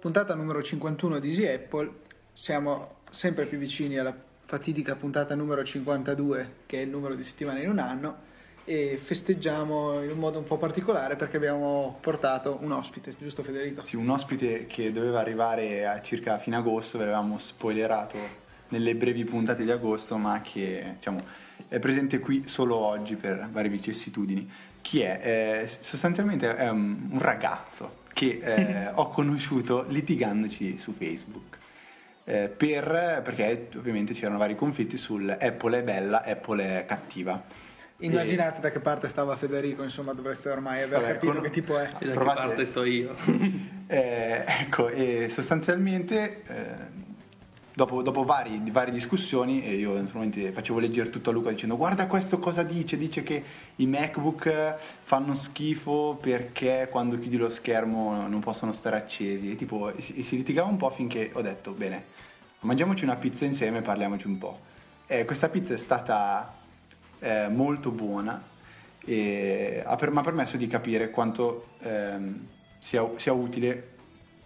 Puntata numero 51 di Easy Apple, siamo sempre più vicini alla fatidica puntata numero 52, che è il numero di settimane in un anno, e festeggiamo in un modo un po' particolare perché abbiamo portato un ospite, giusto Federico? Sì, un ospite che doveva arrivare a circa fine agosto, ve l'avevamo spoilerato nelle brevi puntate di agosto, ma che diciamo, è presente qui solo oggi per varie vicissitudini. Chi è? Eh, sostanzialmente è un, un ragazzo che eh, ho conosciuto litigandoci su Facebook. Eh, per, perché ovviamente c'erano vari conflitti sul Apple è bella, Apple è cattiva. Immaginate e... da che parte stava Federico, insomma dovreste ormai aver Vabbè, capito con... che tipo è. E da Provate... che parte sto io. eh, ecco, e sostanzialmente eh, dopo, dopo vari, varie discussioni, e io naturalmente facevo leggere tutto a Luca dicendo guarda questo cosa dice, dice che i MacBook fanno schifo perché quando chiudi lo schermo non possono stare accesi, e, tipo, e si, e si litigava un po' finché ho detto bene, mangiamoci una pizza insieme e parliamoci un po'. E questa pizza è stata eh, molto buona e mi ha permesso di capire quanto ehm, sia, sia, utile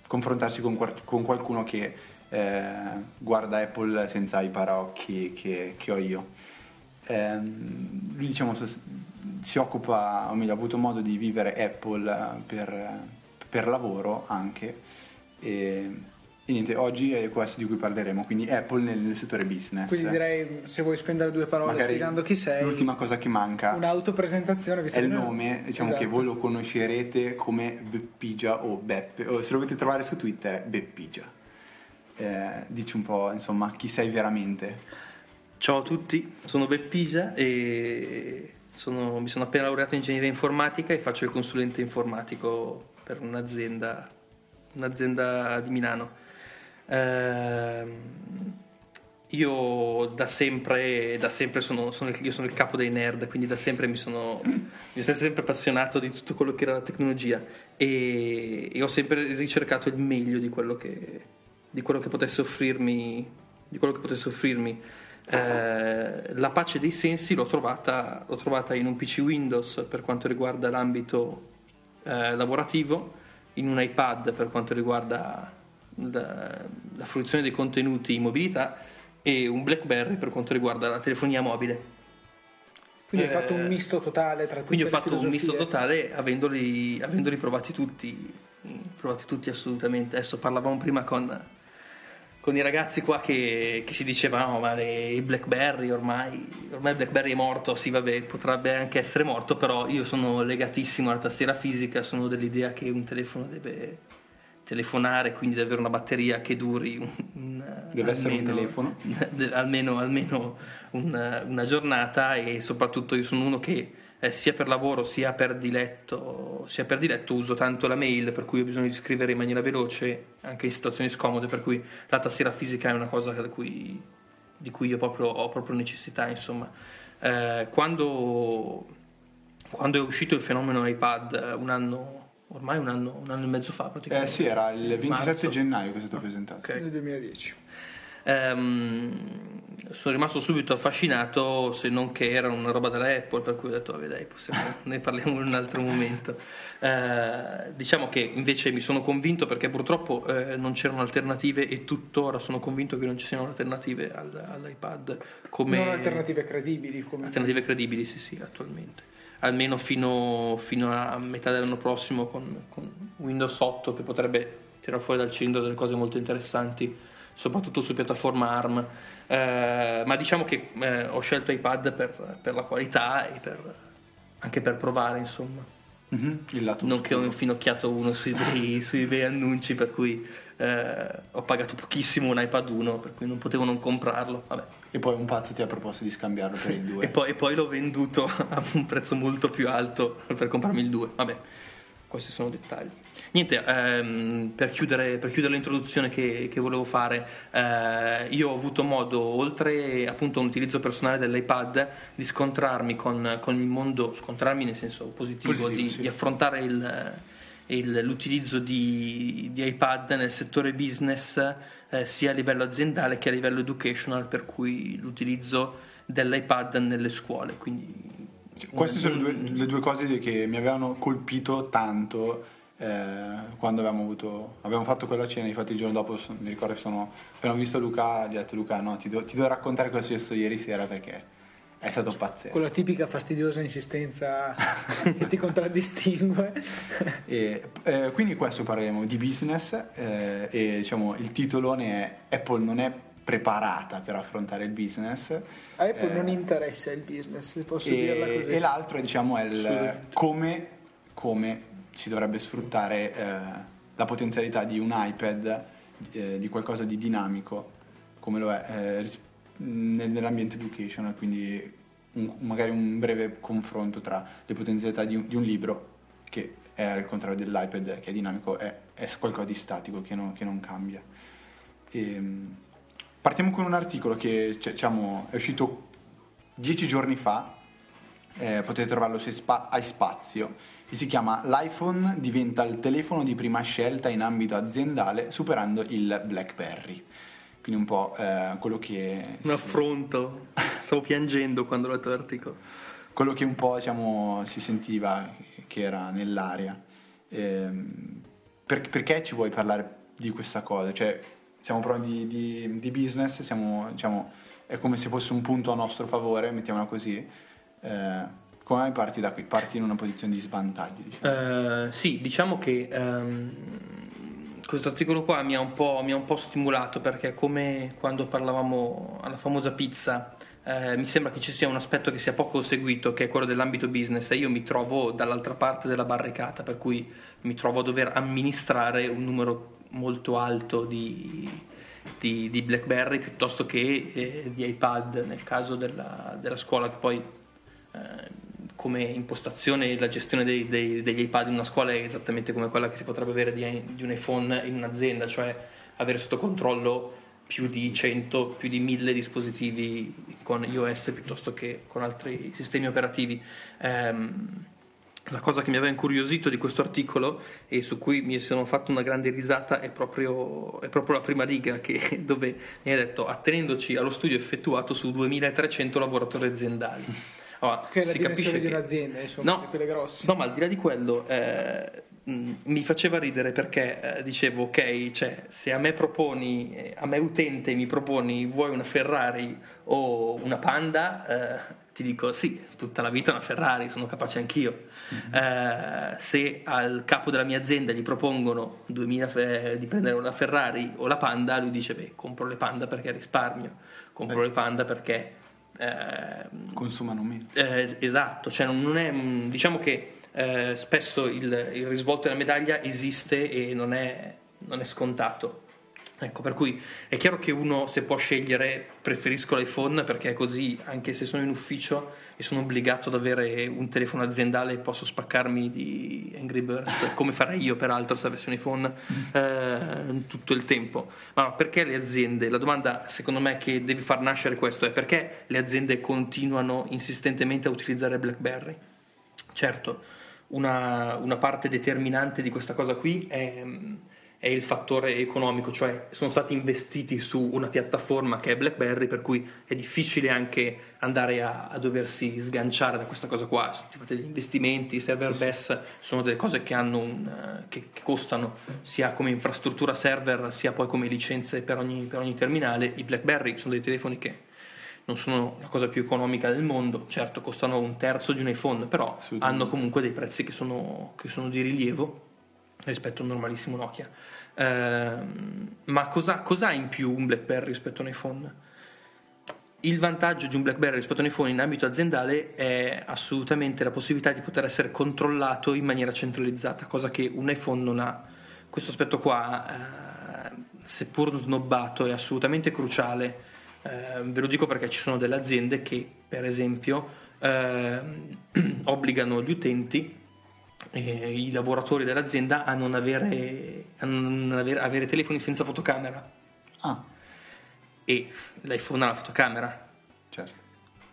confrontarsi con, con qualcuno che eh, guarda Apple senza i paraocchi che, che ho io. Eh, lui diciamo si occupa, o meglio ha avuto modo di vivere Apple per, per lavoro anche e, e, niente, oggi è questo di cui parleremo, quindi Apple nel, nel settore business. Quindi direi se vuoi spendere due parole Magari spiegando chi sei. L'ultima cosa che manca un'autopresentazione è il nome, diciamo esatto. che voi lo conoscerete come Beppigia o Beppe, o se lo volete trovare su Twitter è Beppigia eh, dici un po' insomma chi sei veramente. Ciao a tutti, sono Beppisa e sono, mi sono appena laureato in ingegneria informatica e faccio il consulente informatico per un'azienda, un'azienda di Milano. Eh, io da sempre, da sempre sono, sono il, sono, il, capo dei nerd, quindi da sempre mi sono, mi sono sempre appassionato di tutto quello che era la tecnologia e, e ho sempre ricercato il meglio di quello che, di quello che potesse offrirmi, che potesse offrirmi. Eh, la pace dei sensi l'ho trovata, l'ho trovata, in un PC Windows per quanto riguarda l'ambito eh, lavorativo, in un iPad per quanto riguarda la, la, fruizione dei contenuti in mobilità e un BlackBerry per quanto riguarda la telefonia mobile. Quindi eh, hai fatto un misto totale tra tutti Quindi ho fatto un misto totale avendoli, avendoli provati tutti, provati tutti assolutamente. Adesso parlavamo prima con con i ragazzi qua che, che si dicevano ma il Blackberry ormai, ormai Blackberry è morto, sì vabbè potrebbe anche essere morto, però io sono legatissimo alla tastiera fisica, sono dell'idea che un telefono deve telefonare, quindi deve avere una batteria che duri un, un, deve almeno, essere un telefono. almeno, almeno una, una giornata e soprattutto io sono uno che eh, sia per lavoro sia per, diletto, sia per diletto uso tanto la mail per cui ho bisogno di scrivere in maniera veloce anche in situazioni scomode per cui la tastiera fisica è una cosa cui, di cui io proprio, ho proprio necessità insomma eh, quando, quando, è uscito il fenomeno iPad un anno ormai un anno, un anno e mezzo fa praticamente eh sì era il 27 Marzo. gennaio che è stato presentato okay. nel 2010 ehm, sono rimasto subito affascinato, se non che era una roba della Apple, per cui ho detto, vabbè dai, possiamo, ne parliamo in un altro momento. Eh, diciamo che invece mi sono convinto perché purtroppo eh, non c'erano alternative e tuttora sono convinto che non ci siano alternative al, all'iPad. Come... Non alternative credibili. Come... Alternative credibili, sì, sì, attualmente. Almeno fino, fino a metà dell'anno prossimo con, con Windows 8 che potrebbe tirare fuori dal cilindro delle cose molto interessanti, soprattutto su piattaforma ARM. Eh, ma diciamo che eh, ho scelto iPad per, per, la qualità e per, anche per provare, insomma. Mm-hmm, non che ho infinocchiato uno sui bei, sui bei annunci, per cui eh, ho pagato pochissimo un iPad 1, per cui non potevo non comprarlo. Vabbè. E poi un pazzo ti ha proposto di scambiarlo per il 2. e, poi, e poi l'ho venduto a un prezzo molto più alto per comprarmi il 2. Vabbè questi sono dettagli. Niente, ehm, per, chiudere, per, chiudere, l'introduzione che, che volevo fare, eh, io ho avuto modo, oltre appunto a un utilizzo personale dell'iPad, di scontrarmi con, con il mondo, scontrarmi nel senso positivo, positivo di, sì. di, affrontare il, il, l'utilizzo di, di, iPad nel settore business, eh, sia a livello aziendale che a livello educational, per cui l'utilizzo dell'iPad nelle scuole. Quindi queste sono le due, le due, cose che mi avevano colpito tanto. Eh, quando abbiamo, avuto, abbiamo fatto quella cena, infatti il giorno dopo mi ricordo che sono, appena ho visto Luca, gli ho detto Luca no, ti, do, ti devo raccontare cosa è successo ieri sera perché è stato pazzesco. Quella tipica fastidiosa insistenza che ti contraddistingue. e, eh, quindi questo parleremo di business eh, e diciamo il titolone è Apple non è preparata per affrontare il business. A Apple non interessa il business, se posso e, dirla così. E l'altro diciamo è il, come, come si dovrebbe sfruttare eh, la potenzialità di un iPad, eh, di qualcosa di dinamico, come lo è eh, nell'ambiente educational, quindi un, magari un breve confronto tra le potenzialità di un, di un, libro, che è al contrario dell'iPad che è dinamico, è, è qualcosa di statico che non, che non cambia. E, ehm, partiamo con un articolo che diciamo, è uscito dieci giorni fa, eh, potete trovarlo su iSpazio e si chiama L'iPhone diventa il telefono di prima scelta in ambito aziendale superando il BlackBerry. Quindi un po' eh, quello che... Un affronto, stavo piangendo quando ho letto l'articolo. Quello che un po' diciamo, si sentiva che era nell'aria. Eh, per, perché ci vuoi parlare di questa cosa? Cioè, stiamo parlando di, di, di business, siamo, diciamo, è come se fosse un punto a nostro favore, mettiamola così. Eh, come parti da qui? Parti in una posizione di svantaggio? Diciamo? Uh, sì, diciamo che um, questo articolo qua mi ha, mi ha, un po', stimolato perché come quando parlavamo alla famosa pizza eh, mi sembra che ci sia un aspetto che sia poco seguito che è quello dell'ambito business e io mi trovo dall'altra parte della barricata per cui mi trovo a dover amministrare un numero molto alto di, di, di BlackBerry piuttosto che eh, di iPad nel caso della, della scuola che poi eh, come impostazione la gestione dei, dei, degli iPad in una scuola è esattamente come quella che si potrebbe avere di, di un iPhone in un'azienda, cioè avere sotto controllo più di 100, più di 1000 dispositivi con iOS piuttosto che con altri sistemi operativi. Um, la cosa che mi aveva incuriosito di questo articolo e su cui mi sono fatto una grande risata è proprio, è proprio la prima riga che, dove mi ha detto attenendoci allo studio effettuato su 2300 lavoratori aziendali. Oh, che è la si capisce di un'azienda, insomma, no, quelle grosse. No, ma al di là di quello, eh, mi faceva ridere perché eh, dicevo, ok, cioè, se a me proponi, eh, a me utente mi proponi, vuoi una Ferrari o una Panda, eh, ti dico sì, tutta la vita una Ferrari, sono capace anch'io. Mm-hmm. se al capo della mia azienda gli propongono 2000, eh, di prendere una Ferrari o la Panda, lui dice, beh, compro le Panda perché risparmio, compro le Panda perché eh, consumano meno. Eh, esatto, cioè non è, diciamo che eh, spesso il, il, risvolto della medaglia esiste e non è, non è scontato. Ecco, per cui è chiaro che uno se può scegliere preferisco l'iPhone perché così anche se sono in ufficio e sono obbligato ad avere un telefono aziendale posso spaccarmi di Angry Birds come farei io peraltro se avessi un iPhone eh, tutto il tempo. Ma perché le aziende? La domanda secondo me che deve far nascere questo è perché le aziende continuano insistentemente a utilizzare BlackBerry? Certo, una, una parte determinante di questa cosa qui è è il fattore economico, cioè sono stati investiti su una piattaforma che è BlackBerry, per cui è difficile anche andare a, a doversi sganciare da questa cosa qua. Fate gli investimenti, server sì, BES sono delle cose che, un, che, che, costano sia come infrastruttura server sia poi come licenze per ogni, per ogni terminale. I BlackBerry sono dei telefoni che non sono la cosa più economica del mondo, certo costano un terzo di un iPhone, però hanno comunque dei prezzi che sono, che sono di rilievo rispetto a un normalissimo Nokia. Eh, ma cosa, cosa, ha in più un BlackBerry rispetto a un iPhone? Il vantaggio di un BlackBerry rispetto a un iPhone in ambito aziendale è assolutamente la possibilità di poter essere controllato in maniera centralizzata, cosa che un iPhone non ha. Questo aspetto qua, eh, seppur snobbato, è assolutamente cruciale. Eh, ve lo dico perché ci sono delle aziende che, per esempio, eh, obbligano gli utenti eh, i lavoratori dell'azienda a non avere, a non avere, avere telefoni senza fotocamera. Ah. E l'iPhone ha la fotocamera. Certo.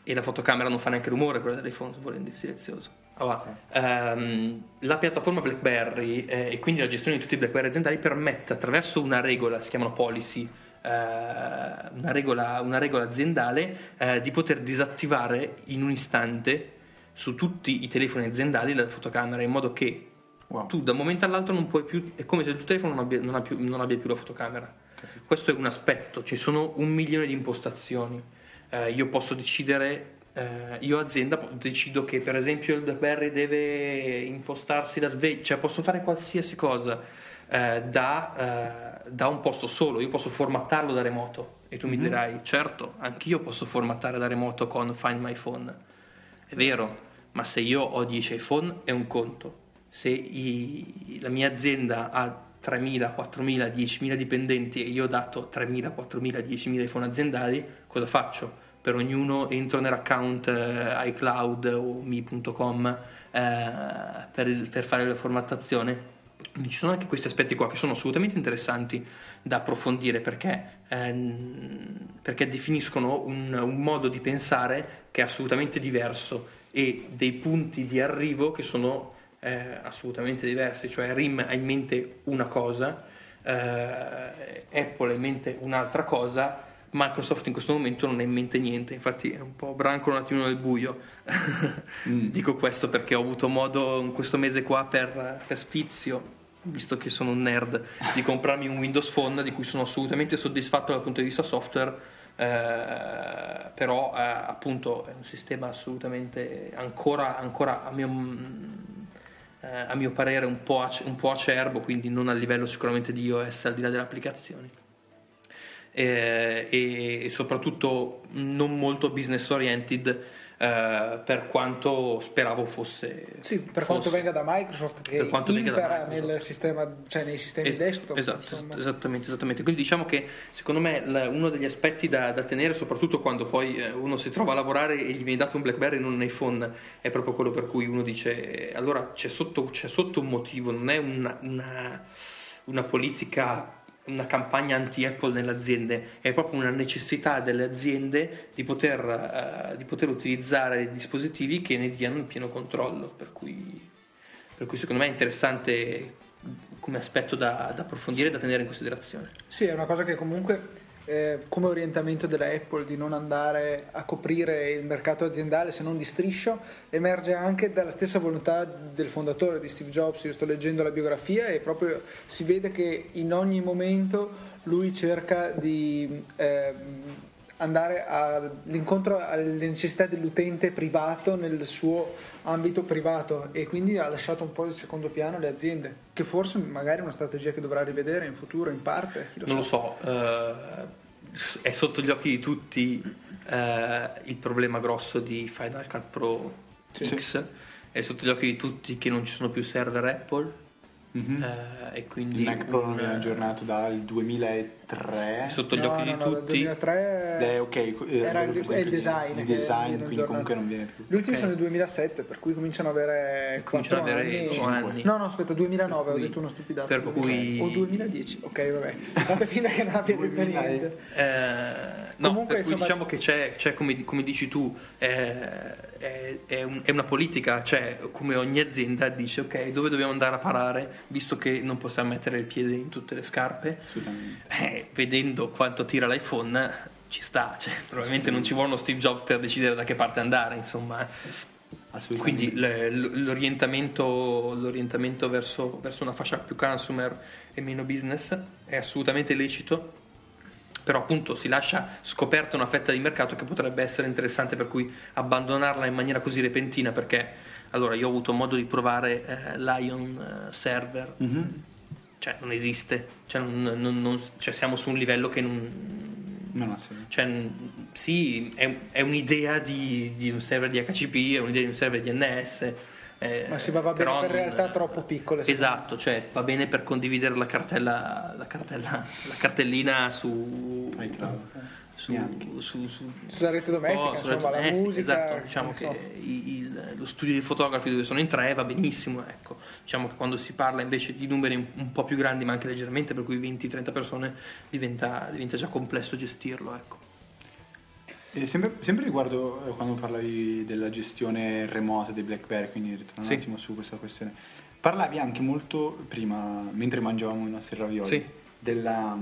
E la fotocamera non fa neanche rumore, quella dell'iPhone, volendo in silenzioso. Allora, um, la piattaforma BlackBerry eh, e quindi la gestione di tutti i BlackBerry aziendali permette attraverso una regola, si chiamano policy, eh, una, regola, una, regola, aziendale, eh, di poter disattivare in un istante su tutti i telefoni aziendali la fotocamera in modo che Wow. Tu da un momento all'altro non puoi più, è come se il tuo telefono non abbia, non ha più, non abbia più la fotocamera. Questo è un aspetto, ci sono un milione di impostazioni. Eh, io posso decidere, eh, io azienda decido che per esempio il BlackBerry deve impostarsi la sveglia, cioè posso fare qualsiasi cosa eh, da, eh, da un posto solo, io posso formattarlo da remoto e tu mi dirai, certo, anch'io posso formattare da remoto con Find My Phone. È vero, ma se io ho 10 iPhone è un conto. Se i- la mia azienda ha 3.000, 4.000, 10.000 dipendenti e io ho dato 3.000, 4.000, 10.000 iPhone aziendali, cosa faccio? Per ognuno entro nell'account eh, iCloud o mi.com eh, per, per fare la formattazione. Ci sono anche questi aspetti qua che sono assolutamente interessanti da approfondire perché, ehm, perché definiscono un, un modo di pensare che è assolutamente diverso e dei punti di arrivo che sono eh, assolutamente diversi, cioè RIM ha in mente una cosa, eh, Apple ha in mente un'altra cosa, Microsoft in questo momento non ha in mente niente, infatti è un po' branco un attimino nel buio. Dico questo perché ho avuto modo in questo mese qua per, per sfizio, visto che sono un nerd, di comprarmi un Windows Phone di cui sono assolutamente soddisfatto dal punto di vista software, eh, però eh, appunto è un sistema assolutamente ancora, ancora a mio eh, a mio parere un po', ac- un po' acerbo, quindi non a livello sicuramente di iOS al di là delle applicazioni. Eh, e, soprattutto non molto business oriented eh, per quanto speravo fosse. Sì, per fosse. quanto venga da Microsoft che Per quanto venga da impera Microsoft. nel sistema, cioè nei sistemi Es- desktop. esatto, insomma. esattamente, esattamente. Quindi diciamo che secondo me la- uno degli aspetti da, da tenere, soprattutto quando poi eh, uno si trova a lavorare e gli viene dato un BlackBerry e non un iPhone, è proprio quello per cui uno dice eh, allora c'è sotto, c'è sotto un motivo, non è una, una- una politica, una campagna anti-Apple nelle aziende, è proprio una necessità delle aziende di poter, eh, di poter utilizzare dispositivi che ne diano il pieno controllo, per cui, per cui secondo me è interessante come aspetto da, da approfondire e da tenere in considerazione. Sì, è una cosa che comunque eh, come orientamento della Apple di non andare a coprire il mercato aziendale se non di striscio emerge anche dalla stessa volontà del fondatore di Steve Jobs. Io sto leggendo la biografia e proprio si vede che in ogni momento lui cerca di eh, andare all'incontro alle necessità dell'utente privato nel suo ambito privato e quindi ha lasciato un po' in secondo piano le aziende, che forse magari è una strategia che dovrà rivedere in futuro in parte. lo Non lo sa. so, eh, è sotto gli occhi di tutti eh, il problema grosso di Final Cut Pro Sì. X, è sotto gli occhi di tutti che non ci sono più server Apple Mhm. eh, e quindi Il Mac Pro non un, viene eh, aggiornato dal 2003. è sotto gli No, occhi no, di no, dal tutti 2003 Eh, ok, eh, era il, è esempio il di- design. Di che design, quindi aggiornato. comunque non viene più. Gli ultimi Ok. sono del 2007, per cui cominciano ad avere Cominciano 4 ad avere anni. quattro anni. No, no, aspetta, 2009, Per ho cui- detto una stupidata. per cui- O 2010, ok, vabbè. Fate finta che non abbia detto 2000 niente. Eh, no, Comunque, per cui insomma- diciamo che c'è, c'è, come, come dici tu, eh, è, è un- è una politica, cioè come ogni azienda dice ok, dove dobbiamo andare a parare, visto che non possiamo mettere il piede in tutte le scarpe, eh, vedendo quanto tira l'iPhone ci sta, cioè, probabilmente non ci vuole uno Steve Jobs per decidere da che parte andare, insomma. Quindi l'orientamento, l'orientamento verso, verso una fascia più consumer e meno business è assolutamente lecito, però appunto si lascia scoperta una fetta di mercato che potrebbe essere interessante per cui abbandonarla in maniera così repentina perché allora io ho avuto modo di provare eh, Lion eh, server, Mhm. cioè non esiste, cioè, non- non- non- cioè siamo su un livello che non, Non ha senso. cioè, sì, è, è un'idea di, di un server di HCP, è un'idea di un server di NS. Eh, Ma sì, ma va bene per realtà troppo piccole. Esatto, cioè va bene per condividere la cartella, la, cartella, la cartellina su, su, su, su-. Sulla rete domestica, oh, sulla insomma, la domestica, musica. esatto, diciamo che so. il- lo studio di fotografi dove sono in tre va benissimo, ecco. Diciamo che quando si parla invece di numeri un, un po' più grandi, ma anche leggermente, per cui 20-30 persone, diventa, diventa già complesso gestirlo, ecco. E sempre, sempre riguardo eh, quando parlavi della gestione remota dei BlackBerry, quindi ritorno Sì. un attimo su questa questione. Parlavi anche molto prima, mentre mangiavamo i nostri ravioli, Sì. della,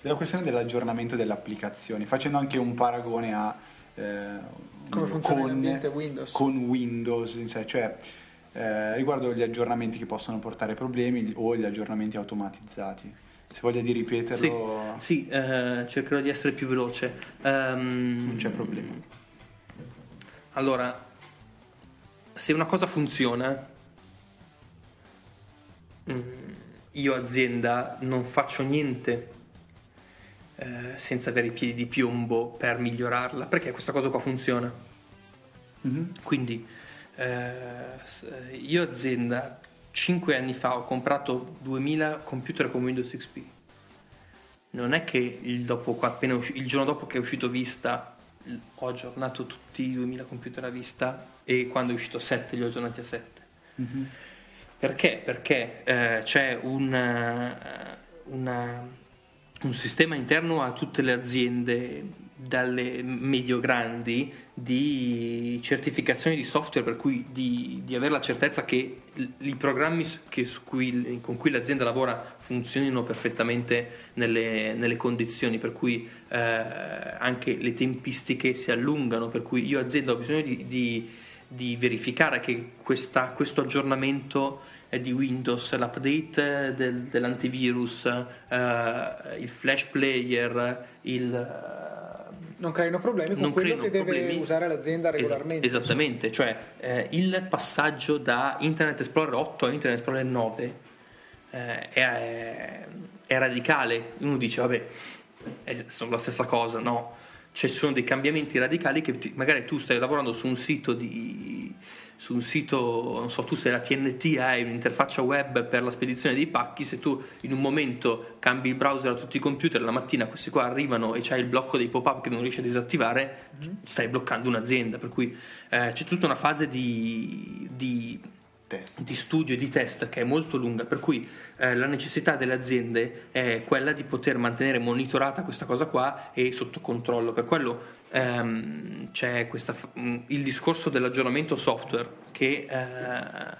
della questione dell'aggiornamento delle applicazioni, facendo anche un paragone a eh, con, Windows. con Windows in sé, cioè eh, riguardo gli aggiornamenti che possono portare problemi o gli aggiornamenti automatizzati. Se voglia di ripeterlo, Sì, sì, eh, cercherò di essere più veloce. Ehm, non c'è problema. Allora, se una cosa funziona, mm, io azienda non faccio niente eh, senza avere i piedi di piombo per migliorarla, perché questa cosa qua funziona. Mhm. Quindi eh, io azienda 5 anni fa ho comprato 2000 computer con Windows XP. Non è che il, dopo, appena usci- il giorno dopo che è uscito Vista ho aggiornato tutti i 2000 computer a Vista e quando è uscito 7 li ho aggiornati a 7. Mhm. Perché? Perché eh, c'è un, eh, una- un sistema interno a tutte le aziende, dalle medio-grandi, di certificazioni di software, per cui di, di avere la certezza che i programmi che cui- con cui l'azienda lavora funzionino perfettamente nelle, nelle condizioni, per cui eh, anche le tempistiche si allungano, per cui io azienda ho bisogno di- di di verificare che questa- questo aggiornamento di Windows, l'update del- dell'antivirus, eh, il flash player, il, Non creino problemi con non quello che deve problemi. usare l'azienda regolarmente. esattamente, cioè eh, il passaggio da Internet Explorer 8 a Internet Explorer 9 eh, è, è radicale. Uno dice, vabbè, è, sono la stessa cosa, no? Cioè, ci sono dei cambiamenti radicali che ti- magari tu stai lavorando su un sito di su un sito, non so, tu sei la TNT, hai un'interfaccia web per la spedizione dei pacchi, se tu in un momento cambi il browser a tutti i computer, la mattina questi qua arrivano e c'hai il blocco dei pop-up che non riesci a disattivare, stai bloccando un'azienda, per cui eh, c'è tutta una fase di, di Test. di studio e di test che è molto lunga, per cui eh, la necessità delle aziende è quella di poter mantenere monitorata questa cosa qua e sotto controllo. Per quello ehm, c'è questa mh, il discorso dell'aggiornamento software che, eh,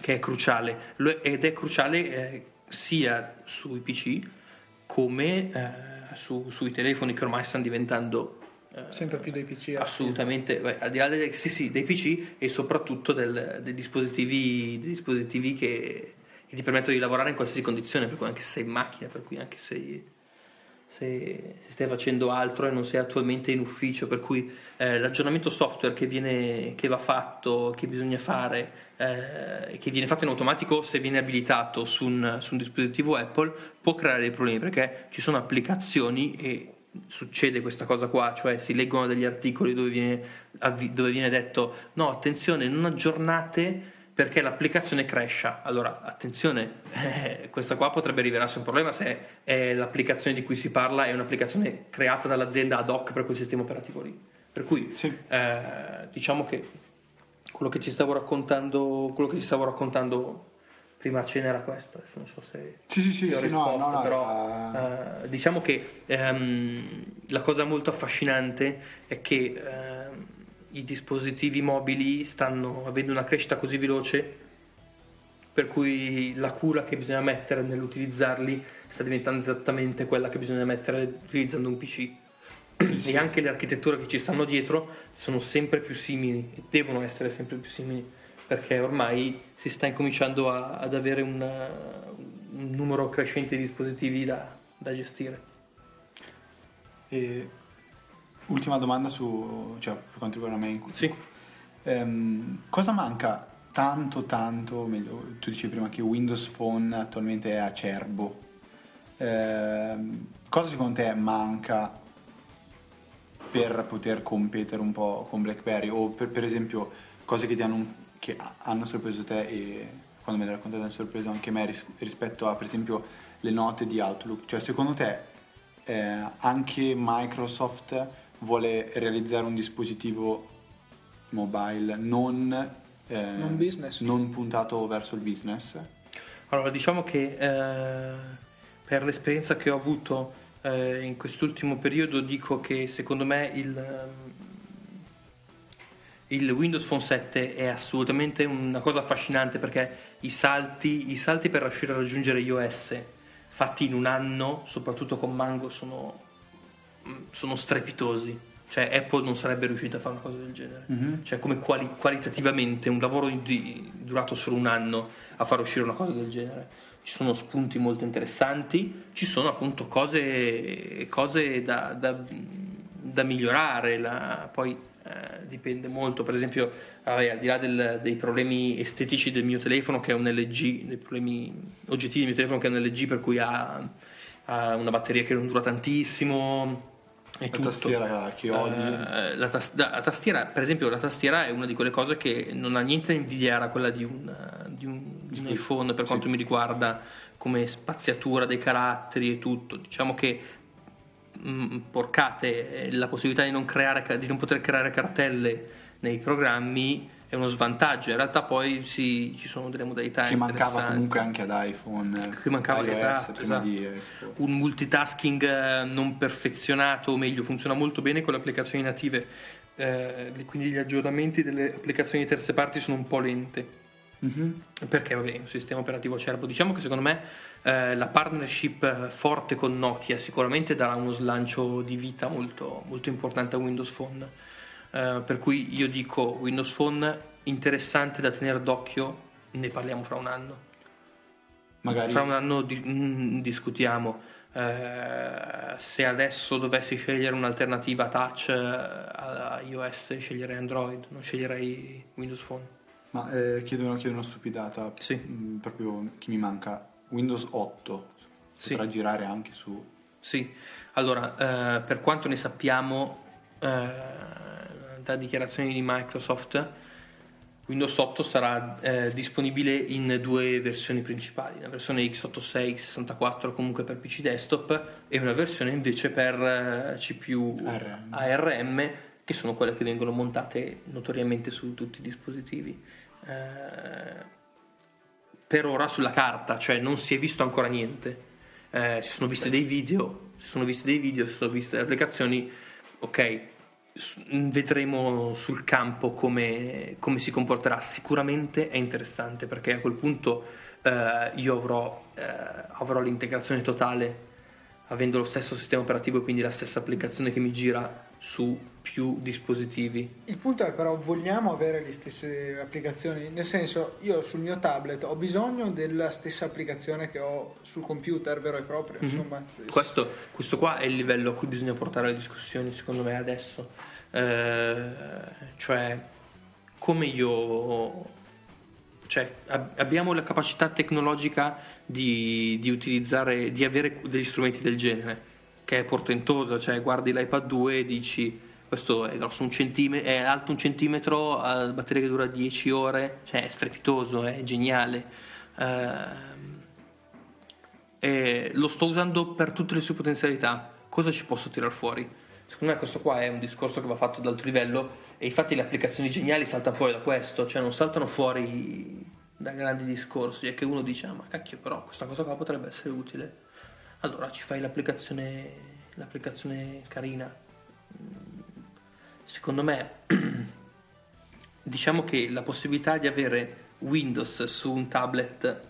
che è cruciale ed è cruciale eh, sia sui PC come eh, su- sui telefoni che ormai stanno diventando eh, Sempre più dei PC. Assolutamente, beh, al di là dei, sì, sì, dei PC e soprattutto del- dei dispositivi, dei dispositivi che, che ti permettono di lavorare in qualsiasi condizione, per cui anche se sei in macchina, per cui anche se, se, se stai facendo altro e non sei attualmente in ufficio, per cui eh, l'aggiornamento software che, viene, che va fatto, che bisogna fare, eh, che viene fatto in automatico se viene abilitato su un, su un dispositivo Apple, può creare dei problemi perché ci sono applicazioni e succede questa cosa qua, cioè si leggono degli articoli dove viene, dove viene detto no, attenzione, non aggiornate perché l'applicazione crescia. Allora, attenzione, eh, questa qua potrebbe rivelarsi un problema se l'applicazione di cui si parla è un'applicazione creata dall'azienda ad hoc per quel sistema operativo lì. Per cui Sì. eh, diciamo che quello che ci stavo raccontando, quello che ci stavo raccontando prima a cena era questo, adesso non so se Sì, sì, sì, ho sì, no, risposto, no, no, però eh, diciamo che ehm, la cosa molto affascinante è che ehm, i dispositivi mobili stanno avendo una crescita così veloce per cui la cura che bisogna mettere nell'utilizzarli sta diventando esattamente quella che bisogna mettere utilizzando un PC e anche le architetture che ci stanno dietro sono sempre più simili e devono essere sempre più simili perché ormai si sta incominciando a- ad avere una- un numero crescente di dispositivi da, da gestire. E ultima domanda su, cioè, per quanto riguarda me. Sì. Ehm, cosa manca tanto, tanto, meglio, tu dicevi prima che Windows Phone attualmente è acerbo. Ehm, cosa secondo te manca per poter competere un po' con BlackBerry? O per, per esempio cose che, ti hanno, che hanno sorpreso te e quando me le raccontate hanno sorpreso anche me ris- rispetto a per esempio le note di Outlook? Cioè secondo te eh, anche Microsoft vuole realizzare un dispositivo mobile non, eh, Non business. non puntato verso il business? Allora, diciamo che eh, per l'esperienza che ho avuto eh, in quest'ultimo periodo dico che secondo me il, ehm, il Windows Phone 7 è assolutamente una cosa affascinante perché i salti, i salti per riuscire a raggiungere iOS fatti in un anno, soprattutto con Mango, sono, sono strepitosi. Cioè Apple non sarebbe riuscita a fare una cosa del genere. Mhm. Cioè come quali- qualitativamente un lavoro di- durato solo un anno a far uscire una cosa del genere. Ci sono spunti molto interessanti, ci sono appunto cose, cose da, da- da migliorare, la- poi eh, dipende molto, per esempio, vabbè, al di là del- dei problemi estetici del mio telefono che è un LG, dei problemi oggettivi del mio telefono che è un LG per cui ha, ha una batteria che non dura tantissimo. E La tutto. tastiera che odi. Eh, la, tas- la tastiera, per esempio, la tastiera è una di quelle cose che non ha niente da invidiare a quella di un, di un- di un iPhone per quanto mi riguarda, come spaziatura dei caratteri e tutto. Diciamo che mh, porcate eh, la possibilità di non, creare, di non poter creare cartelle nei programmi è uno svantaggio. In realtà, poi si- ci sono delle modalità che mancava comunque anche ad iPhone. Che mancava, iOS, esatto, esatto. un multitasking eh, non perfezionato, o meglio, funziona molto bene con le applicazioni native, eh, quindi gli aggiornamenti delle applicazioni di terze parti sono un po' lente. Mhm. Perché vabbè, è un sistema operativo acerbo. Diciamo che secondo me eh, la partnership forte con Nokia sicuramente darà uno slancio di vita molto, molto importante a Windows Phone. Eh, per cui io dico Windows Phone interessante da tenere d'occhio, ne parliamo fra un anno. Magari Fra un anno di- mm, discutiamo. Eh, se adesso dovessi scegliere un'alternativa touch eh, a iOS, sceglierei Android, non sceglierei Windows Phone. Ma eh, chiedo, una, chiedo una stupidata, Sì. mm, proprio che mi manca. Windows 8 Sì. potrà girare anche su... Sì, allora, eh, per quanto ne sappiamo eh, da dichiarazioni di Microsoft, Windows 8 sarà eh, disponibile in due versioni principali, una versione x86, x64 comunque per PC desktop e una versione invece per eh, CPU ARM. ARM che sono quelle che vengono montate notoriamente su tutti i dispositivi. Eh, per ora sulla carta, cioè non si è visto ancora niente. Eh, si sono visti dei video, si sono visti dei video, si sono viste le applicazioni, ok, vedremo sul campo come, come si comporterà. Sicuramente è interessante perché a quel punto eh, io avrò, eh, avrò l'integrazione totale avendo lo stesso sistema operativo e quindi la stessa applicazione che mi gira su più dispositivi. Il punto è però vogliamo avere le stesse applicazioni, nel senso io sul mio tablet ho bisogno della stessa applicazione che ho sul computer vero e proprio, Mhm. insomma. Questo, questo qua è il livello a cui bisogna portare le discussioni, secondo me, adesso. Eh, cioè, come io... Cioè, ab- abbiamo la capacità tecnologica di, di utilizzare, di avere degli strumenti del genere, che è portentosa, cioè guardi l'iPad 2 e dici questo è grosso un centimetro, è alto un centimetro, ha la batteria che dura 10 ore, cioè è strepitoso, è geniale. Ehm, e lo sto usando per tutte le sue potenzialità. Cosa ci posso tirar fuori? Secondo me questo qua è un discorso che va fatto ad alto livello e infatti le applicazioni geniali saltano fuori da questo, cioè non saltano fuori da grandi discorsi, è che uno dice ah ma cacchio però questa cosa qua potrebbe essere utile. Allora ci fai l'applicazione, l'applicazione carina. Secondo me diciamo che la possibilità di avere Windows su un tablet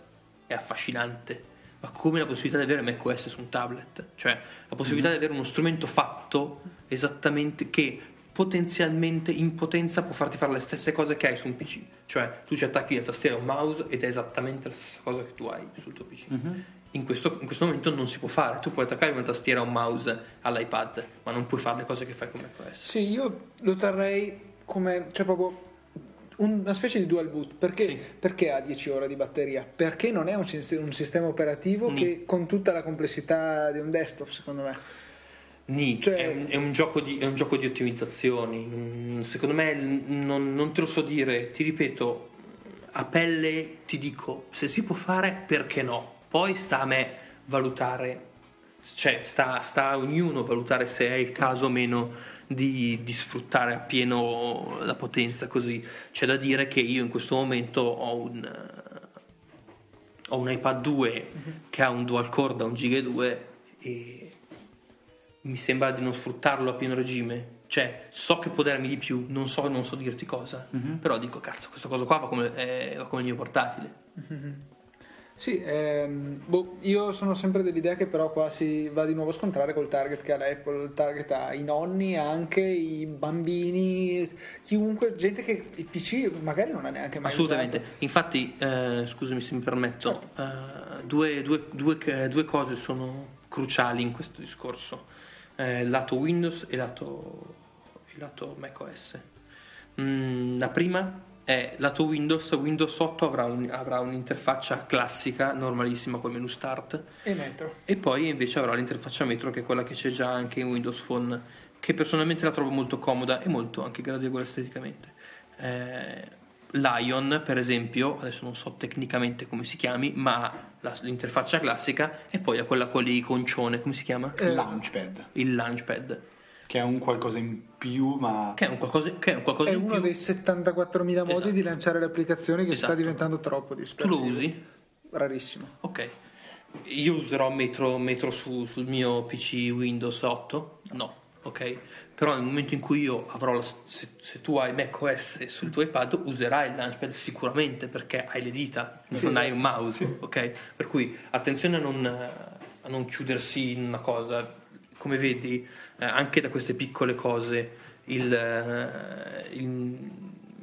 è affascinante, ma come la possibilità di avere macOS su un tablet, cioè la possibilità di avere uno strumento fatto esattamente che potenzialmente in potenza può farti fare le stesse cose che hai su un PC, cioè tu ci attacchi la tastiera e un mouse ed è esattamente la stessa cosa che tu hai sul tuo PC. In questo, in questo momento non si può fare, tu puoi attaccare una tastiera e un mouse all'iPad, ma non puoi fare le cose che fai con macOS. Sì, io lo terrei come, cioè proprio una specie di dual boot, perché, Sì. perché ha 10 ore di batteria? Perché non è un, un sistema operativo Ni. che con tutta la complessità di un desktop, secondo me. Nì, Cioè- è, un, è un gioco di, è un gioco di ottimizzazioni. Mm, Secondo me non, non te lo so dire, ti ripeto, a pelle ti dico, se si può fare, perché no? Poi sta a me valutare, cioè sta, sta a ognuno valutare se è il caso o meno di, di sfruttare appieno la potenza così. C'è da dire che io in questo momento ho un, ho un iPad 2 che ha un dual core da 1 giga e 2 e mi sembra di non sfruttarlo a pieno regime. Cioè, so che può darmi di più, non so, non so dirti cosa. Però dico, cazzo, questa cosa qua va come, eh, va come il mio portatile. Sì, ehm, boh, io sono sempre dell'idea che però qua si va di nuovo a scontrare col target che ha l'Apple, il target ha i nonni, anche i bambini, chiunque, gente che il PC magari non ha neanche mai Assolutamente. usato. Infatti, eh, scusami se mi permetto, eh, due, due- due- due cose sono cruciali in questo discorso, eh, lato Windows e lato, e lato macOS. Mm, la prima è lato Windows, Windows 8 avrà, un- avrà un'interfaccia classica, normalissima col menu Start, E Metro. e poi invece avrà l'interfaccia Metro che è quella che c'è già anche in Windows Phone, che personalmente la trovo molto comoda e molto anche gradevole esteticamente. Eh, Lion, per esempio, adesso non so tecnicamente come si chiami, ma la- l'interfaccia classica e poi ha quella con l'iconcione, come si chiama? Eh, Launchpad, Il Launchpad, che è un qualcosa in più, ma che è un qualcosa, che è un qualcosa È in uno più. dei 74.000 modi Esatto. di lanciare le applicazioni che Esatto. sta diventando troppo Tu dispersivo. lo usi? Rarissimo. Ok. Io userò Metro, Metro su- sul mio PC Windows 8? No, ok. Però nel momento in cui io avrò la, se, se tu hai macOS sul tuo iPad userai il Launchpad sicuramente perché hai le dita, Sì, non hai esatto. un mouse, ok? Per cui attenzione a non, a non chiudersi in una cosa. Come vedi, eh, anche da queste piccole cose il, eh, il-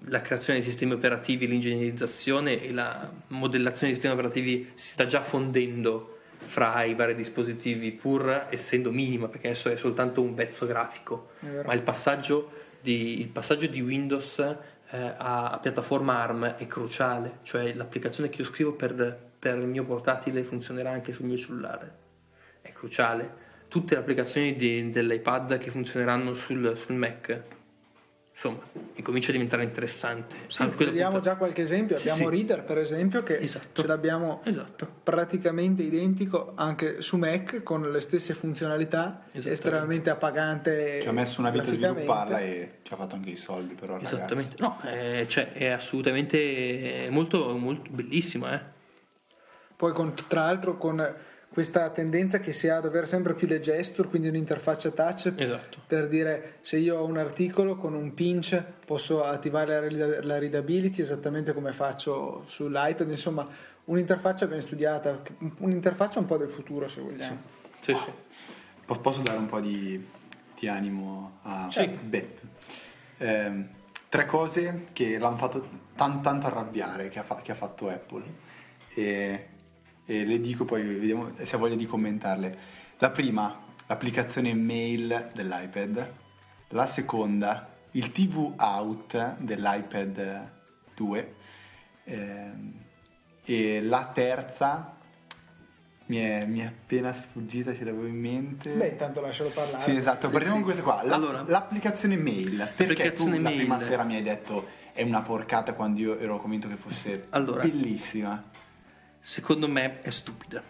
la creazione dei sistemi operativi, l'ingegnerizzazione e la modellazione dei sistemi operativi si sta già fondendo fra i vari dispositivi, pur essendo minima, perché adesso è soltanto un pezzo grafico. Ma il passaggio di, il passaggio di Windows eh, a, a piattaforma ARM è cruciale, cioè l'applicazione che io scrivo per, per il mio portatile funzionerà anche sul mio cellulare. È cruciale. Tutte le applicazioni di- dell'iPad che funzioneranno sul, sul Mac, insomma, incomincia a diventare interessante. Sì, punto- già qualche esempio. Sì, Abbiamo sì. Reader, per esempio, che Esatto. ce l'abbiamo Esatto. praticamente identico anche su Mac con le stesse funzionalità, estremamente appagante. ci ha messo una vita a svilupparla e ci ha fatto anche i soldi, però ragazzi. Esattamente. No, eh, cioè, è assolutamente molto, molto bellissimo, eh. Poi con, tra l'altro con questa tendenza che si ha ad avere sempre più le gesture, quindi un'interfaccia touch Esatto. per dire se io ho un articolo con un pinch posso attivare la, read- la readability esattamente come faccio sull'iPad, insomma un'interfaccia ben studiata, un'interfaccia un po' del futuro se vogliamo. Sì, sì. Po- Posso dare un po' di, di animo a Sì. Beppe? Ehm, tre cose che l'hanno fatto tan- tanto arrabbiare che ha, fa- che ha fatto Apple e, e le dico poi vediamo se ha voglia di commentarle. La prima, l'applicazione mail dell'iPad. La seconda, il TV out dell'iPad 2. Ehm, e la terza mi è, mi è appena sfuggita, ce l'avevo in mente. Beh, intanto lascialo parlare. Sì, esatto, Sì, partiamo sì. con questa qua. La- Allora. l'applicazione mail. Perché L'applicazione tu la mail. prima sera mi hai detto è una porcata quando io ero convinto che fosse Allora. bellissima. Secondo me è stupida.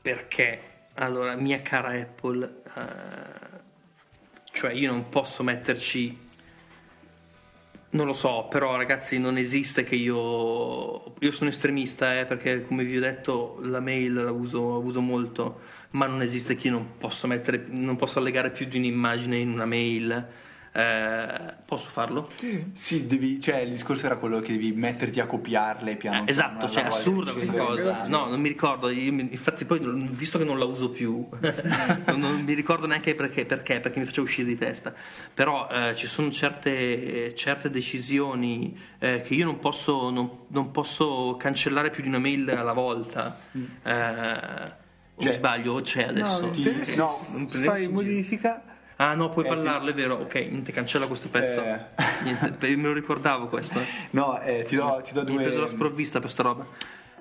Perché, allora, mia cara Apple, eh, cioè io non posso metterci... Non lo so, però ragazzi non esiste che io... Io sono estremista, eh, perché come vi ho detto la mail la uso, uso molto, ma non esiste che io non posso mettere, non posso allegare più di un'immagine in una mail. Eh, posso farlo? Sì, devi, cioè il discorso era quello che devi metterti a copiarle piano Eh, esatto, cioè è assurda Sì, questa sì, cosa. grazie. No, non mi ricordo. io infatti, poi, visto che non la uso più, non, non mi ricordo neanche perché, perché, perché mi faceva uscire di testa. Però eh, ci sono certe, certe decisioni eh, che io non posso, non, non posso cancellare più di una mail alla volta. Eh, o mi Cioè- sbaglio, c'è adesso. No, Ti- no, fai modifica Ah no, puoi Eh, parlarlo, è vero. Ok, niente, cancella questo pezzo. Eh. Niente, me lo ricordavo questo. No, eh, ti, do, ti do Mi hai preso la due... sprovvista per sta roba.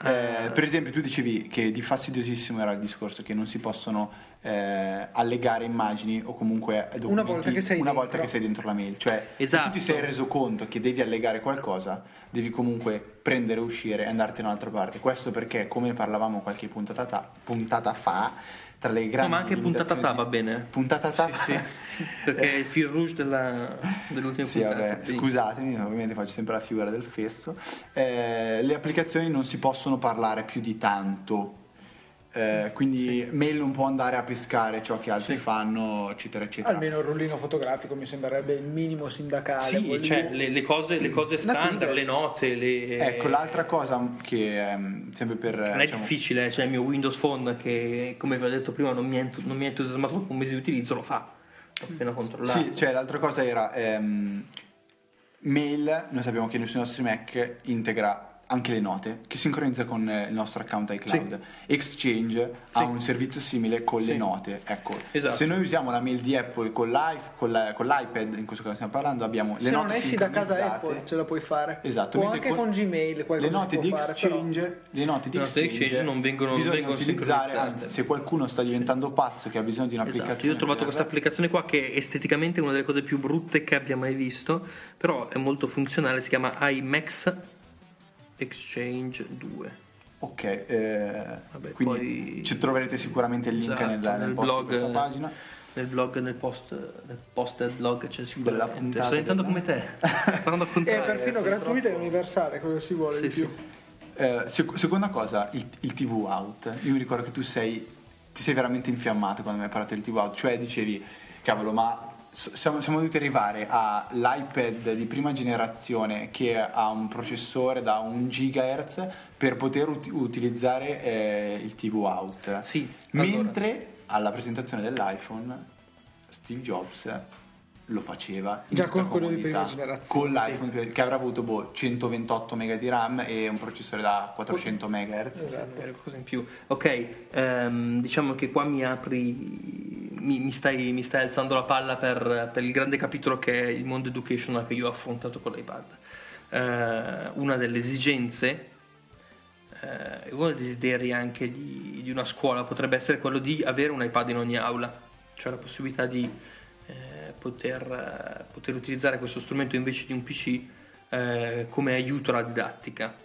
Eh, per esempio, tu dicevi che di fastidiosissimo era il discorso che non si possono eh, allegare immagini o comunque documenti Una volta che sei una dentro. volta che sei dentro la mail. Cioè, Esatto. se tu ti sei reso conto che devi allegare qualcosa, devi comunque prendere, uscire e andarti da un'altra parte. Questo perché, come parlavamo qualche puntata, ta- puntata fa, tra le grandi No, ma anche puntata ta va bene. Puntata ta? Sì, sì, perché è il fil rouge della, dell'ultima Sì, puntata. vabbè, scusatemi, ovviamente faccio sempre la figura del fesso. Eh, le applicazioni non si possono parlare più di tanto. Eh, quindi mail non può andare a pescare ciò che altri Sì. fanno, eccetera, eccetera. Almeno il rullino fotografico mi sembrerebbe il minimo sindacale. Sì, cioè le, le cose, le cose standard, le note, le... Ecco, l'altra cosa che ehm, sempre per... Non è diciamo, difficile, cioè il mio Windows Phone che come vi ho detto prima non mi, è entu- non mi è entusiasmato dopo un mese di utilizzo lo fa. Ho appena controllato. Sì, cioè l'altra cosa era ehm, mail, noi sappiamo che sui nostri Mac integra anche le note che sincronizza con eh, il nostro account iCloud. Exchange ha Sì. un servizio simile con le Sì. note. Ecco, Esatto. se noi usiamo la mail di Apple con, con la- con l'iPad, in questo caso stiamo parlando, abbiamo Se le non note esci da casa. Apple ce la puoi fare. Esatto, O anche con Gmail le note di può fare, però- Exchange, le note di Le Exchange, Exchange non vengono- non vengono utilizzare, anzi, se qualcuno sta diventando pazzo che ha bisogno di un'applicazione Esatto, io ho trovato questa applicazione qua che è esteticamente una delle cose più brutte che abbia mai visto, però è molto funzionale, si chiama iMax Exchange 2. Ok, eh, Vabbè, quindi poi- ci troverete sicuramente il link Esatto, nel, nel nel post blog, di questa pagina. Nel blog, nel post, nel post del blog c'è sicuramente. Sto diventando come te, parlando al È contrario. Eh, perfino gratuita e universale, quello si vuole Sì, di sì. più. Eh, sec- seconda cosa, il, il TV out. Io mi ricordo che tu sei, ti sei veramente infiammato quando mi hai parlato del TV out, cioè dicevi, cavolo, ma siamo, siamo dovuti arrivare all'iPad di prima generazione che ha un processore da 1 GHz per poter ut- utilizzare eh, il TV out. Sì, allora. Mentre alla presentazione dell'iPhone Steve Jobs lo faceva in Già con quello di comodità, prima generazione, con l'iPhone che avrà avuto boh, 128 MB di RAM e un processore da 400 MHz Esatto. Cosa in più. Ok, ehm, diciamo che qua mi apri, mi, mi stai, mi stai alzando la palla per, per il grande capitolo che è il mondo educational che io ho affrontato con l'iPad. Eh, una delle esigenze eh, uno dei desideri anche di, di una scuola potrebbe essere quello di avere un iPad in ogni aula, cioè la possibilità di eh, poter, eh, poter utilizzare questo strumento invece di un PC eh, come aiuto alla didattica.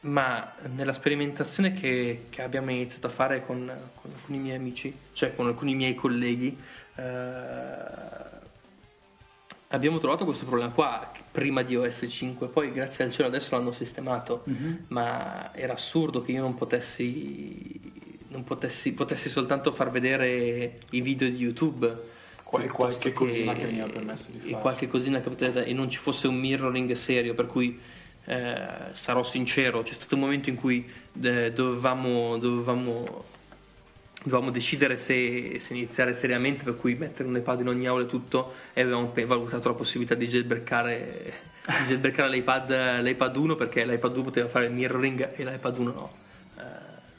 Ma nella sperimentazione che, che abbiamo iniziato a fare con, con alcuni miei amici, cioè con alcuni miei colleghi, eh, abbiamo trovato questo problema qua prima di OS 5, poi grazie al cielo adesso l'hanno sistemato, ma era assurdo che io non potessi, non potessi, potessi soltanto far vedere i video di YouTube. Qual- qualche cosina che mi ha permesso di e fare. qualche cosina che potete e non ci fosse un mirroring serio, per cui eh, sarò sincero, c'è stato un momento in cui eh, dovevamo, dovevamo, dovevamo decidere se, se iniziare seriamente, per cui mettere un iPad in ogni aula e tutto, e avevamo valutato la possibilità di jailbreakare, di jailbreakare l'iPad, l'iPad 1 perché l'iPad 2 poteva fare il mirroring e l'iPad 1 no.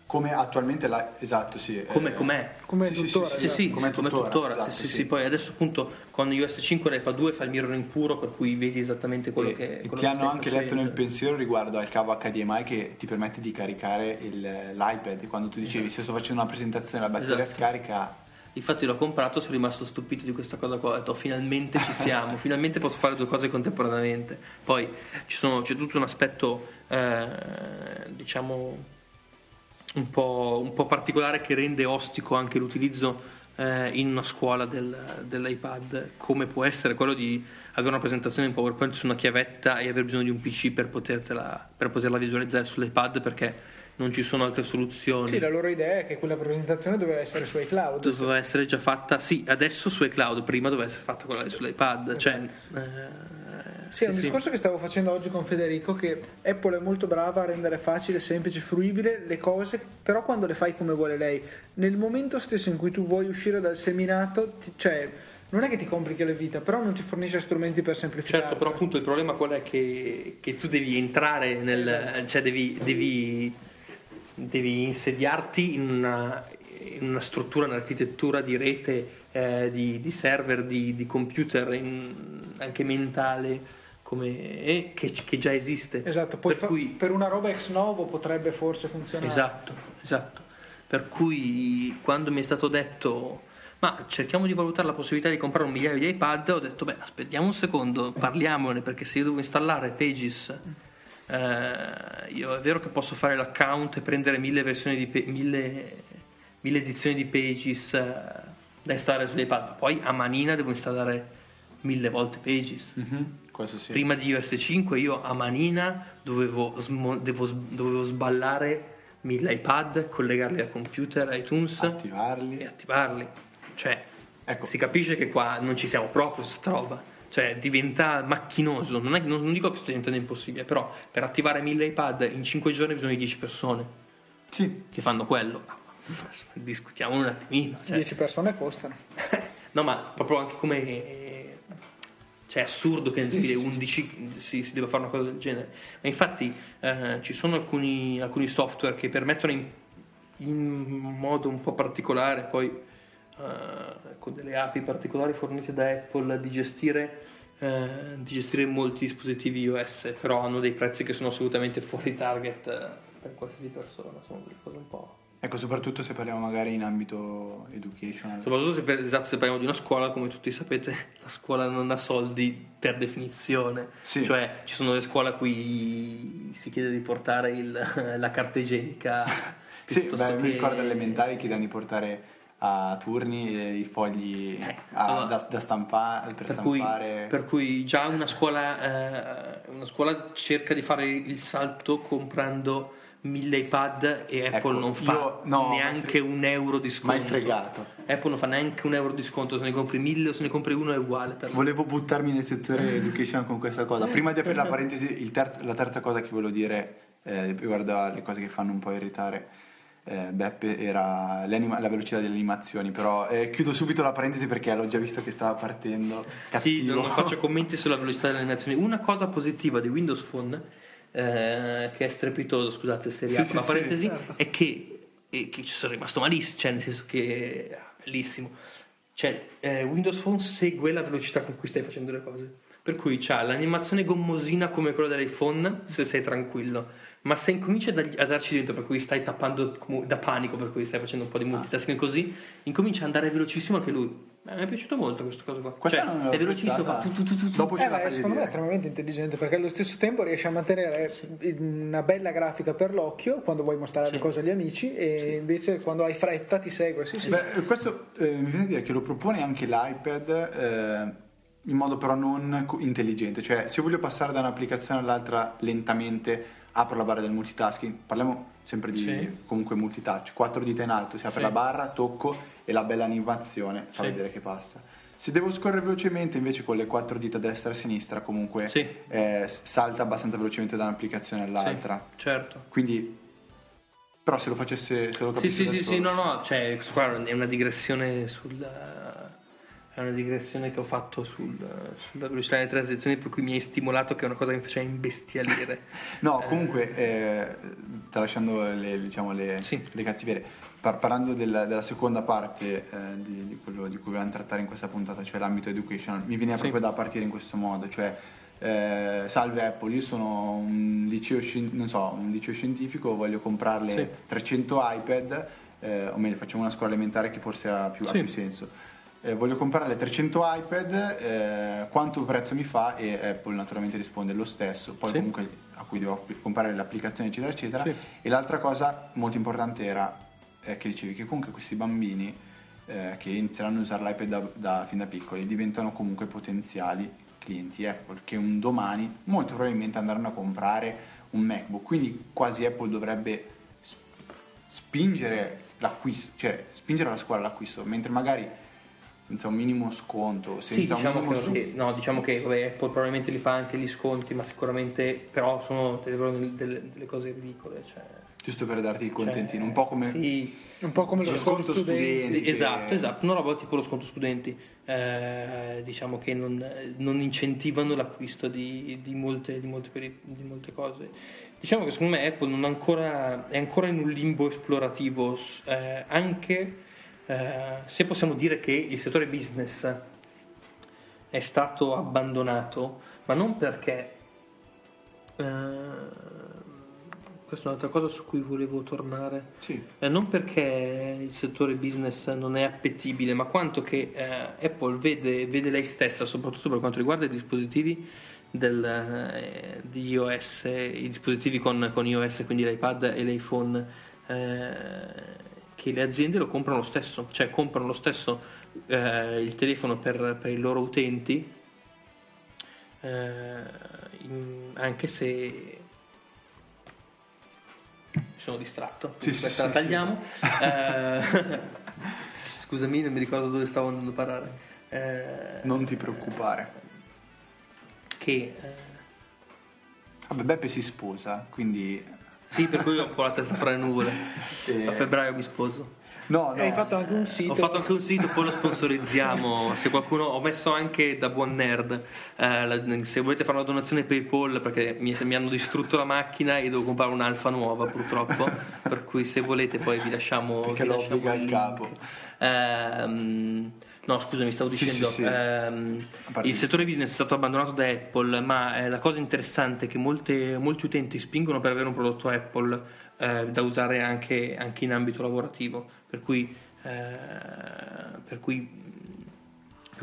Come attualmente la, esatto sì Come, eh, com'è? Come Sì, tuttora. sì, Sì, esatto. sì, come come tuttora, esatto, sì, sì, poi adesso appunto con iOS 5 l'iPad 2 fa il mirroring puro per cui vedi esattamente quello e, che e quello ti hanno anche letto facendo. nel pensiero riguardo al cavo HDMI che ti permette di caricare il- l'iPad quando tu dicevi se sto facendo una presentazione la batteria Esatto. scarica Infatti l'ho comprato, sono rimasto stupito di questa cosa qua, ho detto finalmente ci siamo, finalmente posso fare due cose contemporaneamente. Poi ci sono- c'è tutto un aspetto, eh, diciamo, un po', un po' particolare che rende ostico anche l'utilizzo eh, in una scuola del- dell'iPad, come può essere quello di avere una presentazione in PowerPoint su una chiavetta e aver bisogno di un PC per, per poterla visualizzare sull'iPad perché non ci sono altre soluzioni. Sì, la loro idea è che quella presentazione doveva essere su iCloud. Doveva essere già fatta, sì, adesso su iCloud, prima doveva essere fatta quella sull'iPad. Cioè, eh, Sì, è un sì, sì. discorso che stavo facendo oggi con Federico che Apple è molto brava a rendere facile, semplice, fruibile le cose, però quando le fai come vuole lei, nel momento stesso in cui tu vuoi uscire dal seminato, ti- cioè non è che ti complichi la vita, però non ti fornisce strumenti per semplificare. Certo, però appunto il problema qual è che, che tu devi entrare nel... cioè devi, devi, devi insediarti in una, in una struttura, un'architettura di rete, eh, di, di server, di, di computer, in- anche mentale, come, eh, che, che già esiste. Esatto, poi per fa- cui per una roba ex novo potrebbe forse funzionare. Esatto, esatto. Per cui quando mi è stato detto ma cerchiamo di valutare la possibilità di comprare un migliaio di iPad, ho detto beh aspettiamo un secondo, parliamone perché se io devo installare Pages, eh, io è vero che posso fare l'account e prendere mille versioni di Pa- mille, mille edizioni di Pages eh, da installare sull'iPad, ma poi a manina devo installare mille volte Pages. Mhm, questo sì Prima di iOS 5 io a manina dovevo, smo- devo- dovevo sballare mille iPad, collegarli al computer, iTunes Attivarli. e attivarli. Cioè, Ecco. si capisce che qua non ci siamo proprio su sta roba. Cioè, diventa macchinoso. Non, è- non- non dico che sto diventando impossibile, però per attivare mille iPad in 5 giorni bisogna di 10 persone Sì, che fanno quello. Ma- Discutiamo un attimino. Cioè. 10 persone costano. No, ma proprio anche come. Cioè, è assurdo che nel Sì, sì, 2011 si, si deva fare una cosa del genere. Ma infatti eh, ci sono alcuni, alcuni software che permettono in, in modo un po' particolare, poi con delle API particolari fornite da Apple, di gestire, eh, di gestire molti dispositivi iOS, però hanno dei prezzi che sono assolutamente fuori target eh, per qualsiasi persona. Sono delle cose un po'. ecco, soprattutto se parliamo magari in ambito educational. Soprattutto se, per- esatto, se parliamo di una scuola, come tutti sapete, la scuola non ha soldi per definizione. Sì. Cioè, ci sono le scuole a cui si chiede di portare il- la carta igienica. Sì, beh, mi che- ricordo alle elementari chiedevano di portare a turni i fogli Eh, a- allora, da, da stampare per, Per cui, stampare. per cui già una scuola, eh, una scuola cerca di fare il salto comprando mille iPad e Apple Ecco, non fa io- no, neanche un euro di sconto. Mai fregato. Apple non fa neanche un euro di sconto, se ne compri mille o se ne compri uno è uguale. Volevo buttarmi nel settore education con questa cosa. Prima di aprire la parentesi, il terz- la terza cosa che volevo dire eh, riguardo alle cose che fanno un po' irritare eh, Beppe era la velocità delle animazioni. Però eh, chiudo subito la parentesi perché l'ho già visto che stava partendo. Sì, Cattivo. non non faccio commenti sulla velocità delle animazioni. Una cosa positiva di Windows Phone, eh, che è strepitoso, scusate se riapro sì, la sì, parentesi, certo. è che, è che ci sono rimasto malissimo, cioè nel senso che ah, bellissimo. Cioè, eh, Windows Phone segue la velocità con cui stai facendo le cose. Per cui c'ha l'animazione gommosina come quella dell'iPhone, se sei tranquillo. Ma se incominci a, a darci dentro, per cui stai tappando da panico, per cui stai facendo un po' di multitasking così, incomincia ad andare velocissimo anche lui. Eh, mi è piaciuto molto questa cosa qua. Questa Cioè, è velocissimo, fa tu, tu, tu, tu, tu. Dopo Eh, beh, secondo me è estremamente intelligente perché allo stesso tempo riesce a mantenere una bella grafica per l'occhio quando vuoi mostrare Sì. le cose agli amici e invece quando hai fretta ti segue. Sì, sì. Beh, questo eh, mi viene a dire che lo propone anche l'iPad eh, in modo però non intelligente, cioè se io voglio passare da un'applicazione all'altra lentamente apro la barra del multitasking, parliamo sempre di Sì. comunque multitouch, quattro dita in alto, si apre Sì. la barra, tocco e la bella animazione fa Sì. vedere che passa. Se devo scorrere velocemente invece con le quattro dita destra e sinistra comunque Sì. eh, salta abbastanza velocemente da un'applicazione all'altra. Sì, certo. Quindi però se lo facesse se lo Sì, capissi sì, sì, sì, solo- no, no, cioè, qua è una digressione sul... È una digressione che ho fatto sul, sulla velocità delle transizioni per cui mi hai stimolato che è una cosa che mi faceva imbestialire. No, comunque, eh, tralasciando le, diciamo, le, Sì. le cattiverie, par- parlando della, della seconda parte eh, di, di quello di cui volevamo trattare in questa puntata, cioè l'ambito educational, mi viene Sì. proprio da partire in questo modo, cioè eh, salve Apple, io sono un liceo, scien- non so, un liceo scientifico, voglio comprarle Sì. 300 iPad, eh, o meglio facciamo una scuola elementare che forse ha più, ha Sì. più senso. Eh, voglio comprare 300 iPad, eh, quanto prezzo mi fa? E Apple naturalmente risponde lo stesso, poi Sì. comunque a cui devo comprare l'applicazione eccetera eccetera. Sì. E l'altra cosa molto importante era eh, che dicevi che comunque questi bambini eh, che inizieranno a usare l'iPad da, da- fin da piccoli diventano comunque potenziali clienti Apple che un domani molto probabilmente andranno a comprare un MacBook, quindi quasi Apple dovrebbe spingere l'acquisto, cioè spingere la scuola all'acquisto, mentre magari senza un minimo sconto, Sì, senza diciamo un minimo che, su- no, diciamo che vabbè, Apple probabilmente li fa anche gli sconti, ma sicuramente però sono delle, delle- delle cose ridicole. Cioè, giusto per darti il contentino, cioè, un po' come Sì, Un po' come lo Lo sconto sconto studenti. studenti. esatto, esatto, una roba tipo lo sconto studenti, eh, diciamo che non, non incentivano l'acquisto di, di molte, di, molte, di molte cose. Diciamo che secondo me Apple ancora, è ancora in un limbo esplorativo, eh, anche eh, se possiamo dire che il settore business è stato abbandonato, ma non perché... eh, questa è un'altra cosa su cui volevo tornare. Sì. Eh, non perché il settore business non è appetibile, ma quanto che eh, Apple vede, vede lei stessa, soprattutto per quanto riguarda i dispositivi del, eh, di iOS, i dispositivi con, con iOS, quindi l'iPad e l'iPhone, eh, che le aziende lo comprano lo stesso, cioè comprano lo stesso eh, il telefono per, per i loro utenti, eh, in- anche se mi sono distratto. Sì, sì, Questa la sì, tagliamo. Eh, scusami, non mi ricordo dove stavo andando a parare. Eh, Non ti preoccupare. che eh, Vabbè, Beppe si sposa, quindi... sì, per cui ho un po' la testa fra le nuvole. Eh. A febbraio mi sposo. No, no. Hai fatto anche un sito. Ho fatto anche un sito, poi lo sponsorizziamo. Se qualcuno, ho messo anche da buon nerd. eh, se volete fare una donazione PayPal, perché mi, mi hanno distrutto la macchina e devo comprare un'alfa nuova, purtroppo. per cui, se volete, poi vi lasciamo. Perché vi lo lasciamo il capo. Ehm, no, scusami, stavo Sì, dicendo. sì, sì. ehm, A parte il settore business è stato abbandonato da Apple, ma eh, la cosa interessante è che molte- molti utenti spingono per avere un prodotto Apple eh, da usare anche, anche in ambito lavorativo. Per cui, eh, per cui,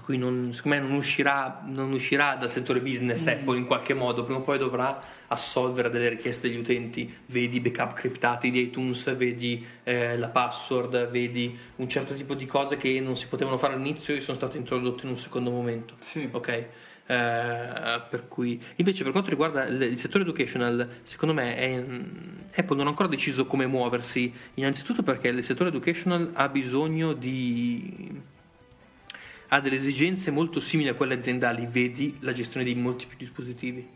cui non, secondo me non uscirà, non uscirà dal settore business Apple in qualche modo, prima o poi dovrà assolvere delle richieste degli utenti, vedi backup criptati di iTunes, vedi eh, la password, vedi un certo tipo di cose che non si potevano fare all'inizio e sono state introdotte in un secondo momento. Sì. Ok. Eh, per cui invece per quanto riguarda il, il settore educational secondo me è- Apple non ha ancora deciso come muoversi innanzitutto perché il settore educational ha bisogno di ha delle esigenze molto simili a quelle aziendali vedi la gestione di molti più dispositivi.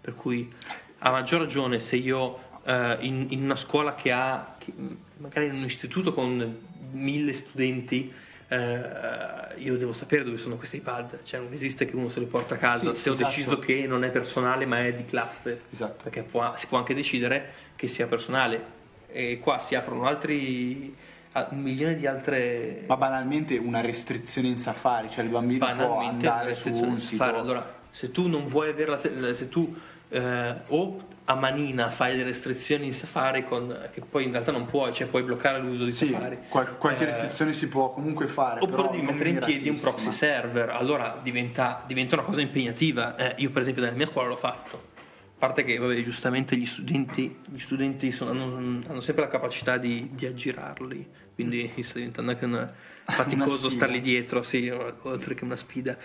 Per cui a maggior ragione se io eh, in, in una scuola che ha che- magari in un istituto con mille studenti eh, io devo sapere dove sono questi iPad. Cioè non esiste che uno se li porta a casa. Sì, se ho esatto. deciso che non è personale ma è di classe. Esatto. perché può- si può anche decidere che sia personale. E qua si aprono altri un milione di altre Ma banalmente una restrizione in Safari, cioè il bambino può andare su un sito... Allora, se tu non vuoi avere la se tu eh, o a manina fai delle restrizioni in Safari con, che poi in realtà non puoi, cioè puoi bloccare l'uso di Sì, Safari. qual- qualche Eh, restrizione si può comunque fare. Oppure devi mettere in piedi un proxy server, allora diventa, diventa una cosa impegnativa. Eh, io, per esempio, nella mia scuola l'ho fatto. A parte che, vabbè, giustamente gli studenti, gli studenti sono- hanno, hanno sempre la capacità di, di aggirarli, quindi sta diventando anche faticoso starli dietro, sì, oltre che una sfida.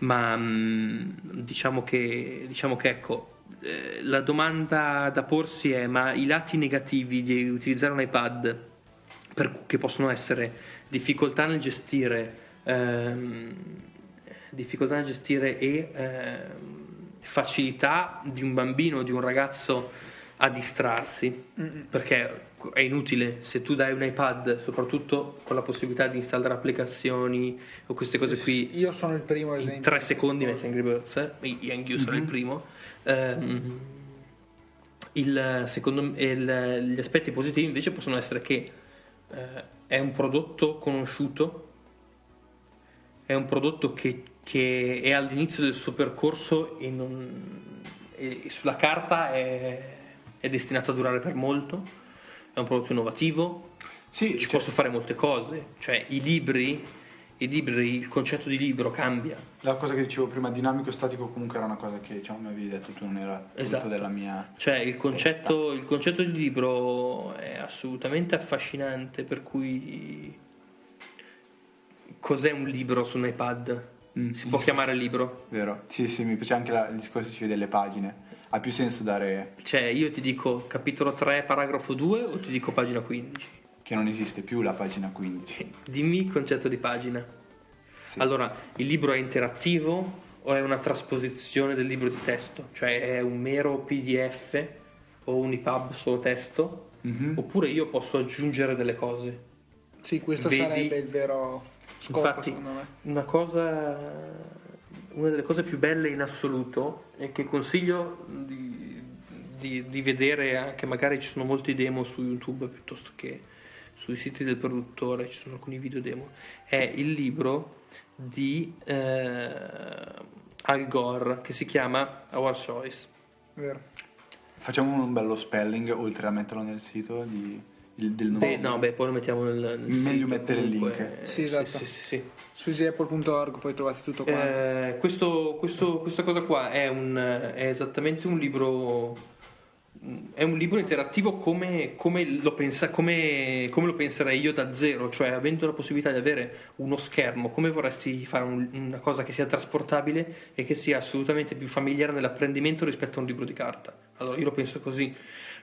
Ma mm, diciamo che, diciamo che ecco, eh, la domanda da porsi è: ma i lati negativi di utilizzare un iPad per- che possono essere difficoltà nel gestire, ehm, difficoltà nel gestire e ehm, facilità di un bambino o di un ragazzo a distrarsi, perché è inutile se tu dai un iPad, soprattutto con la possibilità di installare applicazioni o queste cose qui, Io sono il primo in esempio. tre secondi metti Angry Birds, eh? io anch'io sarò il primo. Ehm, il secondo il- gli aspetti positivi invece possono essere che eh, è un prodotto conosciuto, è un prodotto che, che è all'inizio del suo percorso e, non- e sulla carta è, è destinato a durare per molto, è un prodotto innovativo, Sì, ci cioè, posso fare molte cose, cioè i libri, i libri, il concetto di libro cambia. la cosa che dicevo prima, dinamico statico comunque era una cosa che diciamo, mi avevi detto tu, non era Esatto. della mia... Cioè il concetto, il concetto di libro è assolutamente affascinante, per cui cos'è un libro su un iPad? Mm, Si può chiamare libro? Vero? Sì, sì, mi piace anche la- il discorso ci vede le pagine. Ha più senso dare Cioè io ti dico capitolo 3, paragrafo 2 o ti dico pagina 15? che non esiste più la pagina 15. Dimmi il concetto di pagina. Sì. Allora, il libro è interattivo o è una trasposizione del libro di testo? Cioè è un mero PDF o un EPUB solo testo? Mhm. Oppure io posso aggiungere delle cose? Sì, questo Vedi? sarebbe il vero scopo, Infatti, secondo me. una cosa, una delle cose più belle in assoluto e che consiglio di, di- di vedere anche magari ci sono molti demo su YouTube piuttosto che sui siti del produttore, ci sono alcuni video demo, è il libro di eh, Al Gore che si chiama Our Choice. Vero. Facciamo un bello spelling oltre a metterlo nel sito di, il- del nome. Beh, no, beh, poi lo mettiamo nel, nel Meglio sito, mettere il comunque, link. eh, Sì, esatto. sì, sì, sì. Su easyapple.org poi trovate tutto quanto. Eh, questo- questo- questa cosa qua è, un, è esattamente un libro è un libro interattivo come, come lo pensa- come- come lo penserei io da zero, cioè avendo la possibilità di avere uno schermo, come vorresti fare un- una cosa che sia trasportabile e che sia assolutamente più familiare nell'apprendimento rispetto a un libro di carta. Allora io lo penso così.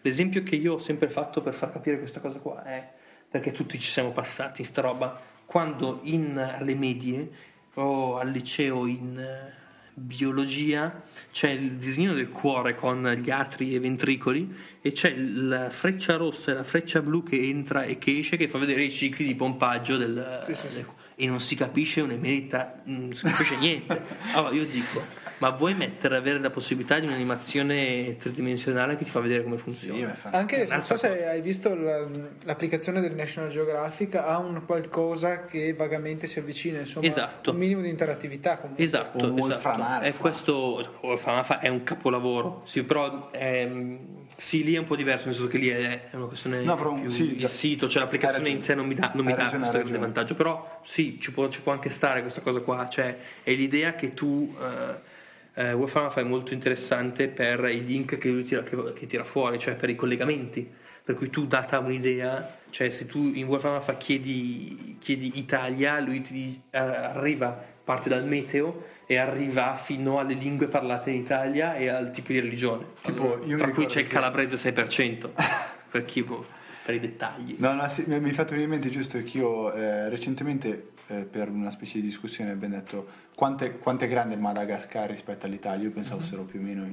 L'esempio che io ho sempre fatto per far capire questa cosa qua è perché tutti ci siamo passati in sta roba quando in, alle medie o al liceo in eh, biologia c'è il disegno del cuore con gli atri e ventricoli e c'è la freccia rossa e la freccia blu che entra e che esce che fa vedere i cicli di pompaggio del, Sì, sì, sì. del- e non si capisce un'emerita non si capisce niente allora io dico ma vuoi mettere avere la possibilità di un'animazione tridimensionale che ti fa vedere come funziona Sì, Anche non so Un'altra se hai visto la- l'applicazione del National Geographic ha un qualcosa che vagamente si avvicina, insomma, Esatto. un minimo di interattività comunque. Esatto, O Wolfram esatto. È questo è un capolavoro. Sì, però ehm, sì, lì è un po' diverso, nel senso che lì è, è una questione No, però, più sì, di già- sito, cioè l'applicazione in sé non mi dà, non mi dà ragione, questo grande vantaggio, però sì, ci può, ci può anche stare questa cosa qua, cioè è l'idea che tu eh, eh, Alpha è molto interessante per i link che, lui tira, che, che tira fuori, cioè per i collegamenti. Per cui tu data un'idea, cioè se tu in Alpha chiedi, chiedi Italia, lui ti arriva, parte dal meteo e arriva fino alle lingue parlate in Italia e al tipo di religione. Tipo, tra cui c'è il calabrese 6%, per, chi, per i dettagli. No, no, sì, mi mi è fatto venire in mente giusto che io eh, recentemente eh, per una specie di discussione abbiamo detto quante, quanto è grande il Madagascar rispetto all'Italia, io pensavo Mhm. fossero più o meno,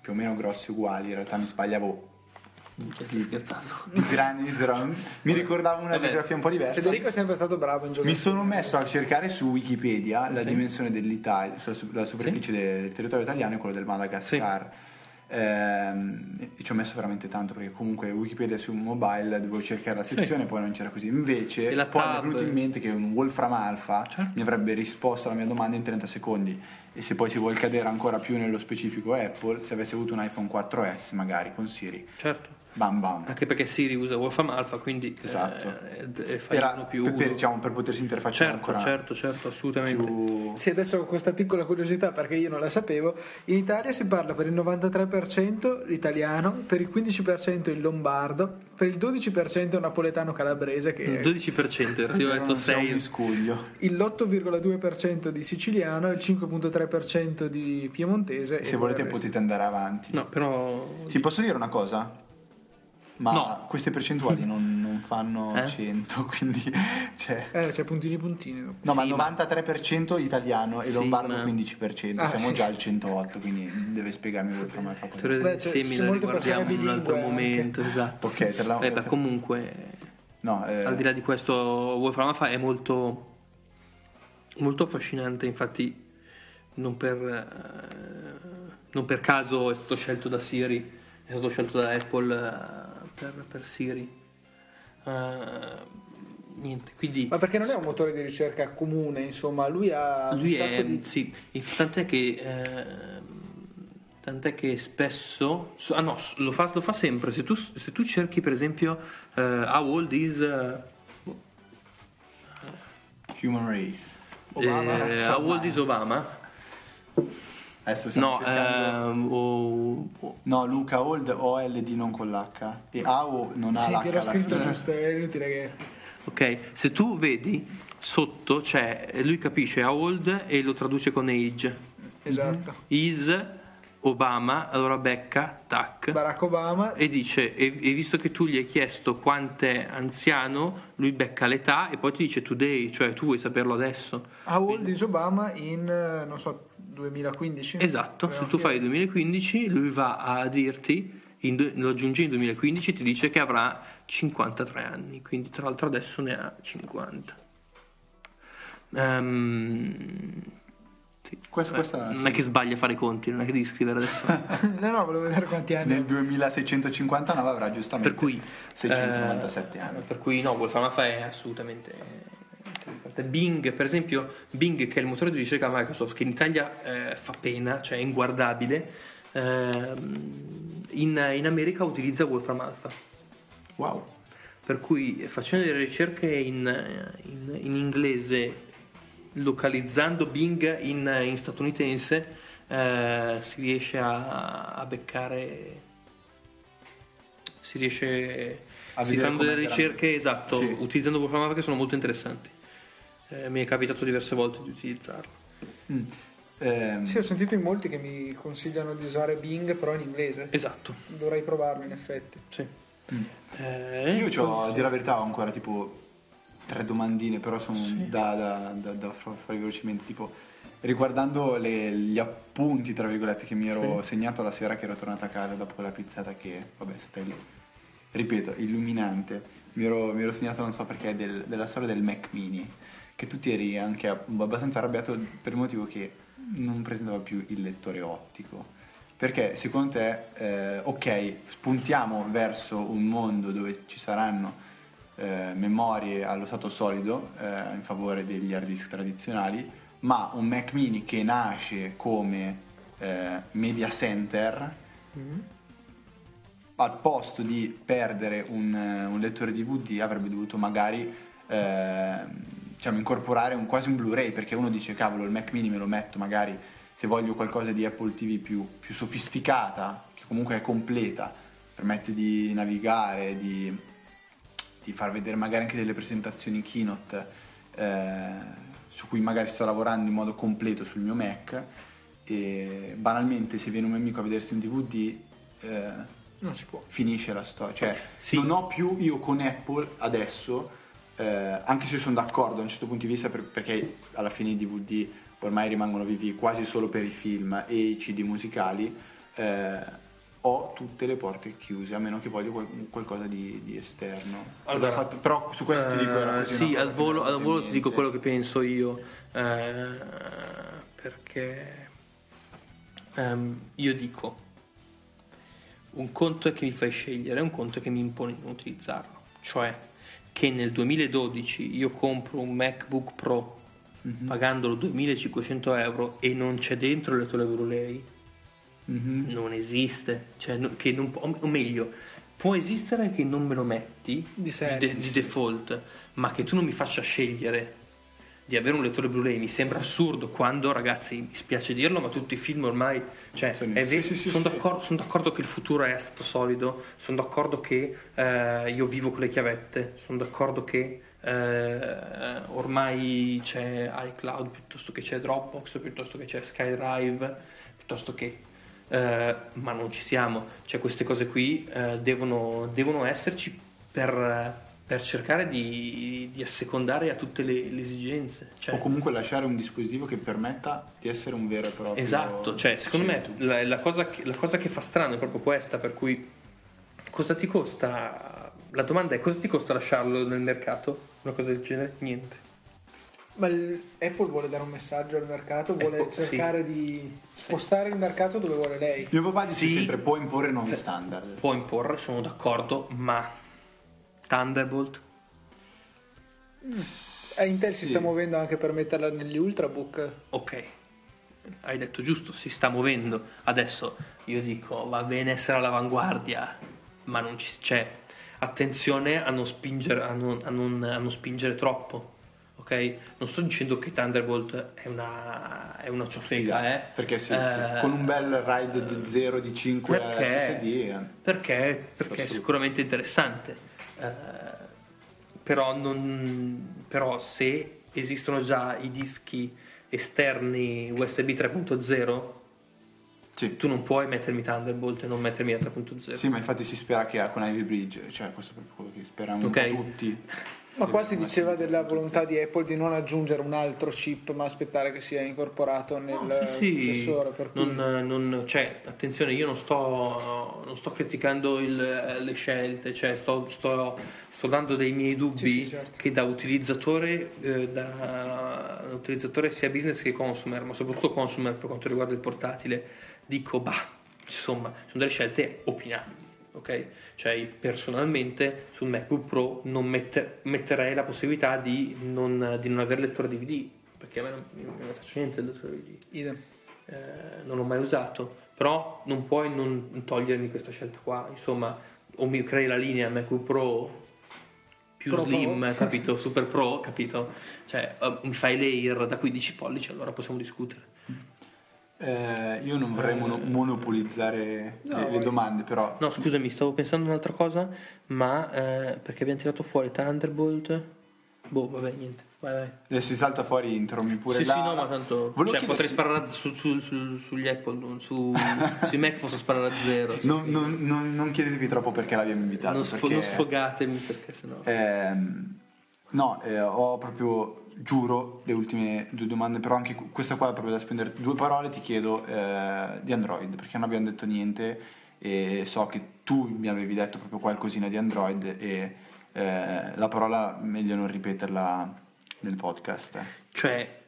più o meno grossi uguali, in realtà mi sbagliavo Minchia, stai scherzando. di grandi, mi ricordavo una Vabbè. geografia un po' diversa. Federico è sempre stato bravo in Mi geografia. sono messo a cercare su Wikipedia la Sì. dimensione dell'Italia, la superficie del territorio italiano e quello del Madagascar. Ehm, e ci ho messo veramente tanto perché comunque Wikipedia su mobile dovevo cercare la sezione, poi non c'era così. Invece, E poi mi è tab. venuto in mente che un Wolfram Alpha Certo. mi avrebbe risposto alla mia domanda in 30 secondi. E se poi si vuole cadere ancora più nello specifico Apple, se avesse avuto un iPhone 4S magari con Siri, Certo. Bam bam. Anche perché Siri usa Wolfram Alpha, quindi Esatto. eh, eh, fai Era più per, per, diciamo, per potersi interfacciare Certo, ancora certo, certo, assolutamente. più... Sì, adesso ho questa piccola curiosità perché io non la sapevo. In Italia si parla per il 93% l'italiano, per il 15% il lombardo, per il 12% il napoletano calabrese, che Il è 12%, io ho detto non sia un 6. miscuglio. il 8,2% di siciliano, il 5,3% di piemontese. e Se volete potete andare avanti. No, però Ti posso dire una cosa? Ma No. queste percentuali non, non fanno Eh? 100, quindi... Cioè, Eh, c'è puntini puntini. dopo. no, ma Sì, il ma- 93% italiano e Sì, lombardo ma- 15%. Ah, Siamo sì. già al 108, quindi deve spiegarmi voi from Alpha. teoria Beh, del c'è- semi ci la riguardiamo in un altro momento, esatto. Ok, te la- Eh, beh, comunque, No, eh, al di là di questo, Wolfram Alpha è molto, molto affascinante, infatti non per, eh, non per caso è stato scelto da Siri, è stato scelto da Apple eh, per, per Siri. Eh, niente, quindi Ma perché non è un motore di ricerca comune, insomma, lui ha lui un sacco è di... sì, tant'è che ehm, tant'è che spesso so- ah no, lo fa, lo fa sempre se tu, se tu cerchi per esempio eh, how old is eh, Human Race. Obama, eh, how old is Obama Adesso stiamo no cercando... ehm, o- No, Luca Old OLD non con l'H. E AO non ha Sì, l'H l'ho alla scritto giusto, è inutile che... ok se tu vedi sotto c'è lui capisce how old e lo traduce con age Esatto. is Obama allora becca tac Barack Obama, e dice e, e visto che tu gli hai chiesto quanto è anziano lui becca l'età e poi ti dice today cioè tu vuoi saperlo adesso. How old is Obama in, eh, non so, 2015? esatto se tu fai il 2015 lui va a dirti in lo aggiungi in 2015 e ti dice che avrà 53 anni quindi tra l'altro adesso ne ha 50 Ehm, sì. Questa- Beh, questa non sì. è che sbaglia a fare i conti non è che devi scrivere adesso no, no, volevo vedere quanti anni Nel ha. 2659 avrà giustamente per cui 697 eh, anni. per cui no Wolfram Alpha è assolutamente. Bing per esempio Bing che è il motore di ricerca Microsoft che in Italia eh, fa pena cioè è inguardabile ehm, in, in America utilizza Wolfram Alpha Wow. per cui facendo delle ricerche in, in- in inglese localizzando Bing in, in statunitense eh, si riesce a, a beccare si riesce A si fanno delle ricerche esatto Sì. utilizzando Wolfram che sono molto interessanti Eh, mi è capitato diverse volte di utilizzarlo Mm. Ehm, Sì, ho sentito in molti che mi consigliano di usare Bing però in inglese. Esatto, Dovrei provarlo in effetti. sì. Mm. Eh, Io ho, a dire la verità, ho ancora tipo tre domandine, però sono Sì. da, da, da, da fa- fare velocemente. Tipo, riguardando le- gli appunti, tra virgolette, che mi ero Sì. segnato la sera che ero tornato a casa dopo quella pizzata che, vabbè, è stata, il- ripeto, illuminante. Mi ero, mi ero segnato, non so perché, del- della storia del Mac Mini, che tu ti eri anche abbastanza arrabbiato per il motivo che non presentava più il lettore ottico. Perché secondo te, eh, ok, spuntiamo verso un mondo dove ci saranno eh, memorie allo stato solido eh, in favore degli hard disk tradizionali, ma un Mac mini che nasce come eh, media center al posto di perdere un, eh, un lettore DVD avrebbe dovuto magari eh, diciamo, incorporare un, quasi un Blu-ray perché uno dice cavolo il Mac mini me lo metto magari se voglio qualcosa di Apple TV più, più sofisticata che comunque è completa permette di navigare di, di far vedere magari anche delle presentazioni keynote eh, su cui magari sto lavorando in modo completo sul mio Mac e banalmente se viene un mio amico a vedersi un DVD eh, Non si può. finisce la storia. Cioè, Sì. non ho più io con Apple adesso, eh, anche se sono d'accordo da un certo punto di vista, per- perché alla fine i DVD ormai rimangono vivi quasi solo per i film e i CD musicali, eh, ho tutte le porte chiuse, a meno che voglio qual- qualcosa di, di esterno. Allora, hai fatto? però su questo ti dico era Eh, così sì, al volo, al volo ti dico quello che penso io. eh, perché ehm, io dico: un conto è che mi fai scegliere, un conto è che mi imponi di non utilizzarlo. Cioè, che nel 2012 io compro un MacBook Pro Mhm. pagandolo 2500 euro e non c'è dentro il lettore Blu-ray Mhm. non esiste, cioè, non può- o meglio, può esistere che non me lo metti Di serie, de- di di serie. default, ma che tu non mi faccia scegliere di avere un lettore Blu-ray mi sembra assurdo quando, ragazzi, mi spiace dirlo, ma tutti i film ormai, cioè, Sono- è vero- sì, sì, sì, sono, sì. d'accordo, sono d'accordo che il futuro è stato solido, sono d'accordo che eh, io vivo con le chiavette, sono d'accordo che eh, ormai c'è iCloud piuttosto che c'è Dropbox, piuttosto che c'è SkyDrive, piuttosto che eh, ma non ci siamo. Cioè, queste cose qui eh, devono, devono esserci per, per cercare di, di assecondare a tutte le, le esigenze. Cioè, O comunque lasciare un dispositivo che permetta di essere un vero e proprio esatto, cioè, secondo me la, la cosa che, la cosa che fa strano è proprio questa, per cui cosa ti costa? La domanda è cosa ti costa lasciarlo nel mercato? Una cosa del genere? Niente. Ma il- Apple vuole dare un messaggio al mercato, vuole Apple, sì. cercare di spostare il mercato dove vuole lei. Mio papà dice Sì. sempre può imporre nuovi standard. Può imporre, sono d'accordo, ma Thunderbolt Eh, Intel si Sì. sta muovendo anche per metterla negli ultrabook. Ok, hai detto giusto, si sta muovendo. Adesso io dico, va bene essere all'avanguardia, ma non ci c'è. Attenzione a non spingere, a non, a non- a non spingere troppo. Ok? Non sto dicendo che Thunderbolt è una, è una ciofega, eh. Perché sì, Eh, sì, con un bel ride di 0 di 5 perché? SSD eh. Perché? Perché è sicuramente interessante. Eh, però, non- però se esistono già i dischi esterni USB 3.0, Sì. tu non puoi mettermi Thunderbolt e non mettermi a 3.0. Sì, ma infatti si spera che con Ivy Bridge, cioè questo è proprio quello che sperano Ok. un po' tutti. Ma qua si diceva della volontà di Apple di non aggiungere un altro chip, ma aspettare che sia incorporato nel No, sì, sì. processore. Per cui Non, non- cioè, attenzione, io non sto, non sto criticando il- le scelte, cioè sto, sto- sto dando dei miei dubbi Sì, sì, certo. che da utilizzatore, eh, da utilizzatore sia business che consumer, ma soprattutto consumer per quanto riguarda il portatile, dico, bah, insomma, sono delle scelte opinabili. Ok, cioè personalmente sul MacBook Pro non mette- metterei la possibilità di non, di non avere lettore DVD perché a me non, non faccio niente del lettore DVD idem. eh, non l'ho mai usato, però non puoi non togliermi questa scelta qua, insomma, o mi crei la linea MacBook Pro più Pro slim, Pro. capito, super pro, capito, cioè mi fai layer da 15 pollici, allora possiamo discutere. Eh, io non vorrei mono- monopolizzare No, le, le domande, però No, scusami, stavo pensando a un'altra cosa, ma eh, perché abbiamo tirato fuori Thunderbolt, boh, vabbè, niente. Vai, vai. E si salta fuori, interrompi pure Sì, la... sì, no, ma tanto. Volevo Cioè, chiederti- potrei sparare su- su- su- sugli Apple, su, sui Mac posso sparare a zero. Non, non- non- non chiedetevi troppo perché l'abbiamo invitato. non, sfo- perché... non sfogatemi perché sennò. Ehm, no, eh, ho proprio, giuro, le ultime due domande, però anche questa qua è proprio da spendere due parole, ti chiedo eh, di Android, perché non abbiamo detto niente e so che tu mi avevi detto proprio qualcosina di Android e eh, la parola meglio non ripeterla nel podcast. Cioè,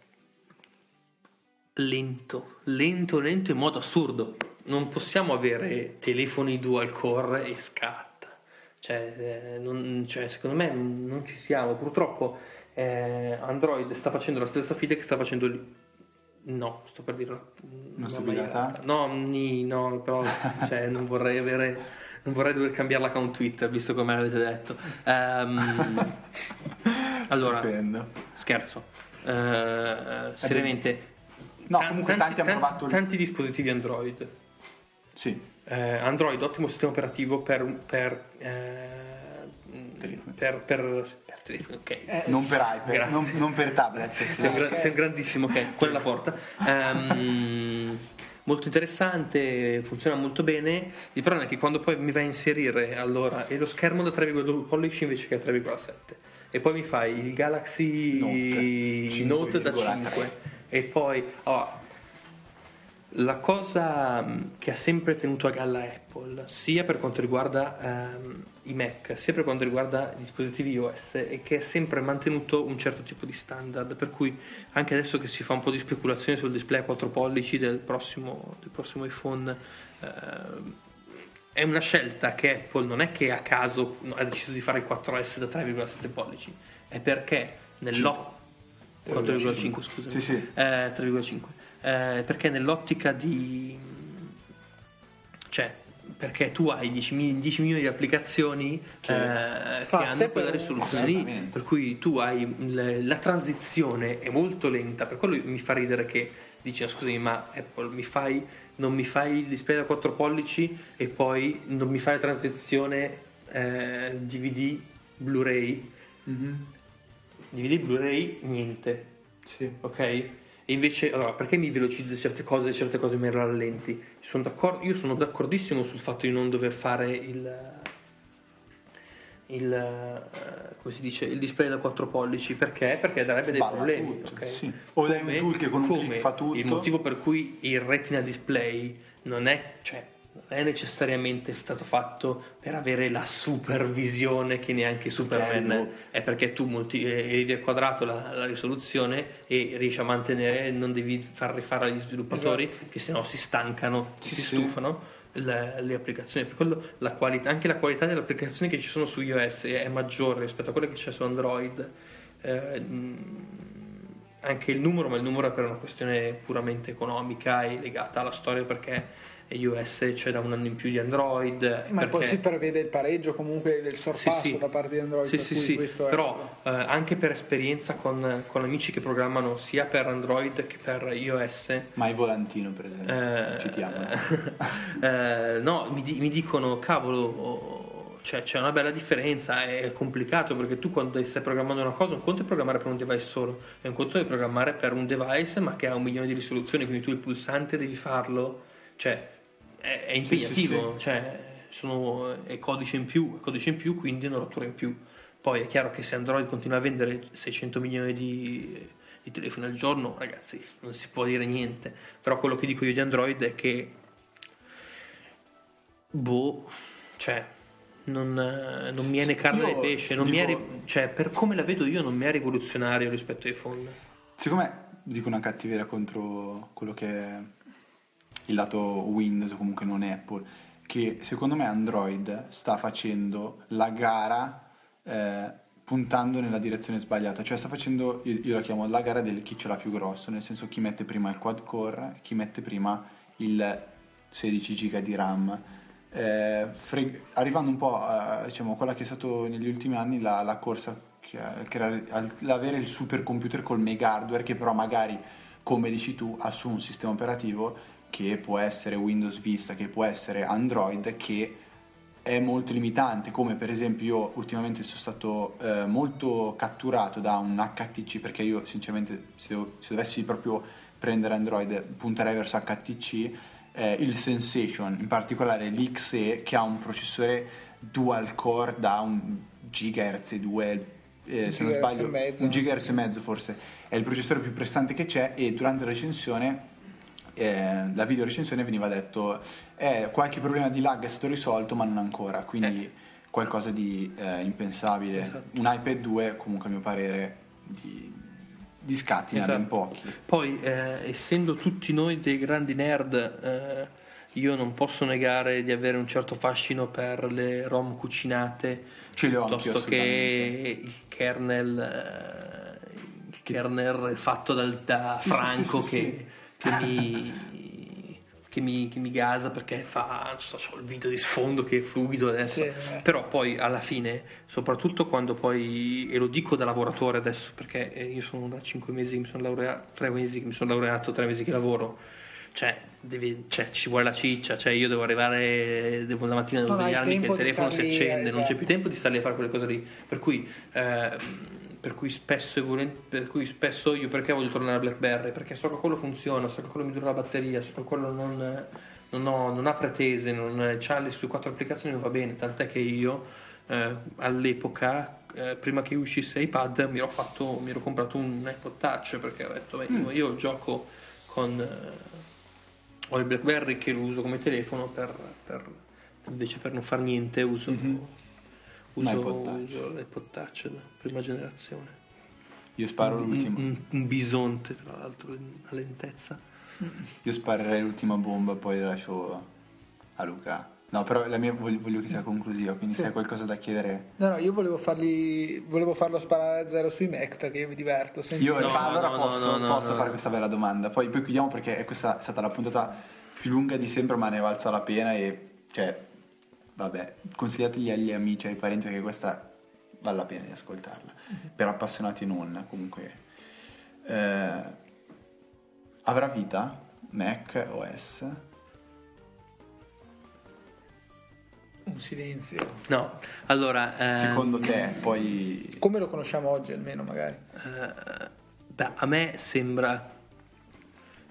lento, lento, lento in modo assurdo. Non possiamo avere telefoni dual core e scatta. Cioè, eh, non- cioè, secondo me non, ci siamo. Purtroppo eh, Android sta facendo la stessa fine che sta facendo lì. No, sto per dire una, stupidata? No, ni- no, però cioè, non vorrei avere. Non vorrei dover cambiare l'account Twitter, visto come l'avete detto. Ehm, allora, Stupendo. Scherzo. Eh, seriamente. No, comunque tanti hanno provato tanti dispositivi Android. Sì, Eh, Android, ottimo sistema operativo per. per, eh, per, per, per telefoni, ok. Eh, non per iPad, non, non per tablet. Sei gra- sei un grandissimo, ok, quella è la porta. Ehm, molto interessante, funziona molto bene. Il problema è che quando poi mi vai a inserire allora è lo schermo da 3,2 pollici invece che a 3,7 e poi mi fai il Galaxy Note Note, da 5,3. 5 e poi oh, la cosa mh, che ha sempre tenuto a galla Apple, sia per quanto riguarda ehm, i Mac, sia per quanto riguarda i dispositivi iOS, è che ha sempre mantenuto un certo tipo di standard. Per cui anche adesso che si fa un po' di speculazione sul display a 4 pollici del prossimo, del prossimo iPhone, ehm, è una scelta che Apple non è che a caso ha deciso di fare il 4S da 3,7 pollici, è perché nell'ottica 4,5 scusa Sì, sì. eh, 3,5 Eh, perché nell'ottica di cioè perché tu hai 10, mi- 10 milioni di applicazioni Che- eh, che hanno quella risoluzione lì per cui tu hai l- la transizione è molto lenta per quello mi fa ridere che dici "Ah, scusami ma Apple mi fai non mi fai il display da 4 pollici e poi non mi fai la transizione eh, DVD Blu-ray Mhm. DVD Blu-ray niente Sì. ok? E invece, allora, perché mi velocizza certe cose e certe cose mi rallenti? Sono d'accordo, io sono d'accordissimo sul fatto di non dover fare il, il eh, come si dice, il display da 4 pollici, perché? Perché darebbe dei Sballa problemi, tutto, ok? sì. O dai un tool che con un come click fa tutto. Il motivo per cui il retina display non è, cioè, è necessariamente stato fatto per avere la supervisione che neanche Superman Bello. è perché tu molti, eh, elevi al quadrato la, la risoluzione e riesci a mantenere, non devi far rifare agli sviluppatori che sennò si stancano, Sì, si sì. stufano le, le applicazioni. Per quello la qualità, anche la qualità delle applicazioni che ci sono su iOS è maggiore rispetto a quelle che c'è su Android. Eh, anche il numero, ma il numero è per una questione puramente economica e legata alla storia perché iOS c'è da un anno in più di Android. Ma perché... poi si prevede il pareggio comunque del sorpasso Sì, sì. da parte di Android. Sì, per sì, cui sì, questo è- però eh, anche per esperienza con, con amici che programmano sia per Android che per iOS, Ma il volantino, per esempio. eh, Citiamo. eh, no, mi, di- mi dicono, cavolo, oh, cioè, c'è una bella differenza, è complicato perché tu quando stai programmando una cosa, un conto è programmare per un device solo, è un conto è programmare per un device ma che ha un milione di risoluzioni, quindi tu il pulsante devi farlo, cioè è, è Sì, sì, impegnativo, cioè sono, è codice in più, è codice in più, quindi è una rottura in più. Poi è chiaro che se Android continua a vendere 600 milioni di, di telefoni al giorno, ragazzi, non si può dire niente. Però quello che dico io di Android è che, boh, cioè, non, non mi è né carne né pesce, non mi è dico- ri- cioè, per come la vedo io, non mi è rivoluzionario rispetto ai iPhone. Secondo me dico una cattiveria contro quello che è il lato Windows comunque non Apple, che secondo me Android sta facendo la gara eh, puntando nella direzione sbagliata, cioè sta facendo, io, io la chiamo la gara del chi ce l'ha più grosso, nel senso chi mette prima il quad core, chi mette prima il 16 giga di RAM. Eh, freg- arrivando un po' a diciamo, quella che è stato negli ultimi anni la, la corsa al- l'avere il supercomputer col mega hardware che però magari come dici tu ha su un sistema operativo che può essere Windows Vista che può essere Android che è molto limitante, come per esempio io ultimamente sono stato eh, molto catturato da un HTC perché io sinceramente se, se dovessi proprio prendere Android punterei verso HTC, eh, il Sensation, in particolare l'XE che ha un processore dual core da un GHz e 2 eh, se non sbaglio un GHz e mezzo forse è il processore più prestante che c'è e durante la recensione eh, la video recensione veniva detto eh, qualche problema di lag è stato risolto ma non ancora quindi qualcosa di eh, impensabile. Esatto. un iPad 2 comunque a mio parere di, di scatti ha ben Esatto. pochi. Poi, eh, essendo tutti noi dei grandi nerd, eh, io non posso negare di avere un certo fascino per le ROM cucinate, Ce piuttosto che il kernel, eh, il kernel fatto dal- da sì, Franco sì, sì, che, che mi, che, mi, che mi gasa perché fa, non so, c'ho il video di sfondo che è fluido adesso. Sì. Però poi alla fine, soprattutto quando poi, e lo dico da lavoratore adesso, perché eh, io sono da 5 mesi che mi sono laureato, 3 mesi che mi sono laureato, 3 mesi che lavoro, cioè, devi- cioè, ci vuole la ciccia, cioè io devo arrivare, devo la mattina devo svegliarmi che il telefono si star lì, accende, non c'è esatto. più tempo di stare lì a fare quelle cose lì. Per cui, eh, per cui spesso volent- per cui spesso io perché voglio tornare a BlackBerry? Perché so che quello funziona, so che quello mi dura la batteria, so che quello non, non, ho- non ha pretese, non ha le sue quattro applicazioni non va bene, tant'è che io eh, all'epoca eh, prima che uscisse iPad mi ero, fatto, mi ero comprato un iPod Touch perché ho detto beh, Mm. io gioco con eh, ho il BlackBerry che lo uso come telefono per, per- invece per non far niente uso, Mhm. Uso, Un iPod Touch. uso l'iPod Touch della prima generazione io sparo un, l'ultimo un- un bisonte tra l'altro in- a lentezza io sparerei l'ultima bomba poi la lascio a Luca no però la mia voglio, voglio che sia conclusiva quindi Sì. se hai qualcosa da chiedere No, no, io volevo farli. Volevo farlo sparare a zero sui Mac perché io mi diverto. Senti- Io No, fa- allora no, posso, no, no, posso no. fare questa bella domanda. Poi, poi chiudiamo perché è questa è stata la puntata più lunga di sempre, ma ne valsa la pena. E cioè, vabbè, consigliategli agli amici, ai parenti che questa vale la pena di ascoltarla. Per appassionati non, comunque. Eh, avrà vita Mac OS? Un silenzio. no allora ehm, Secondo te, poi. Come lo conosciamo oggi almeno, magari. Eh, beh, a me sembra.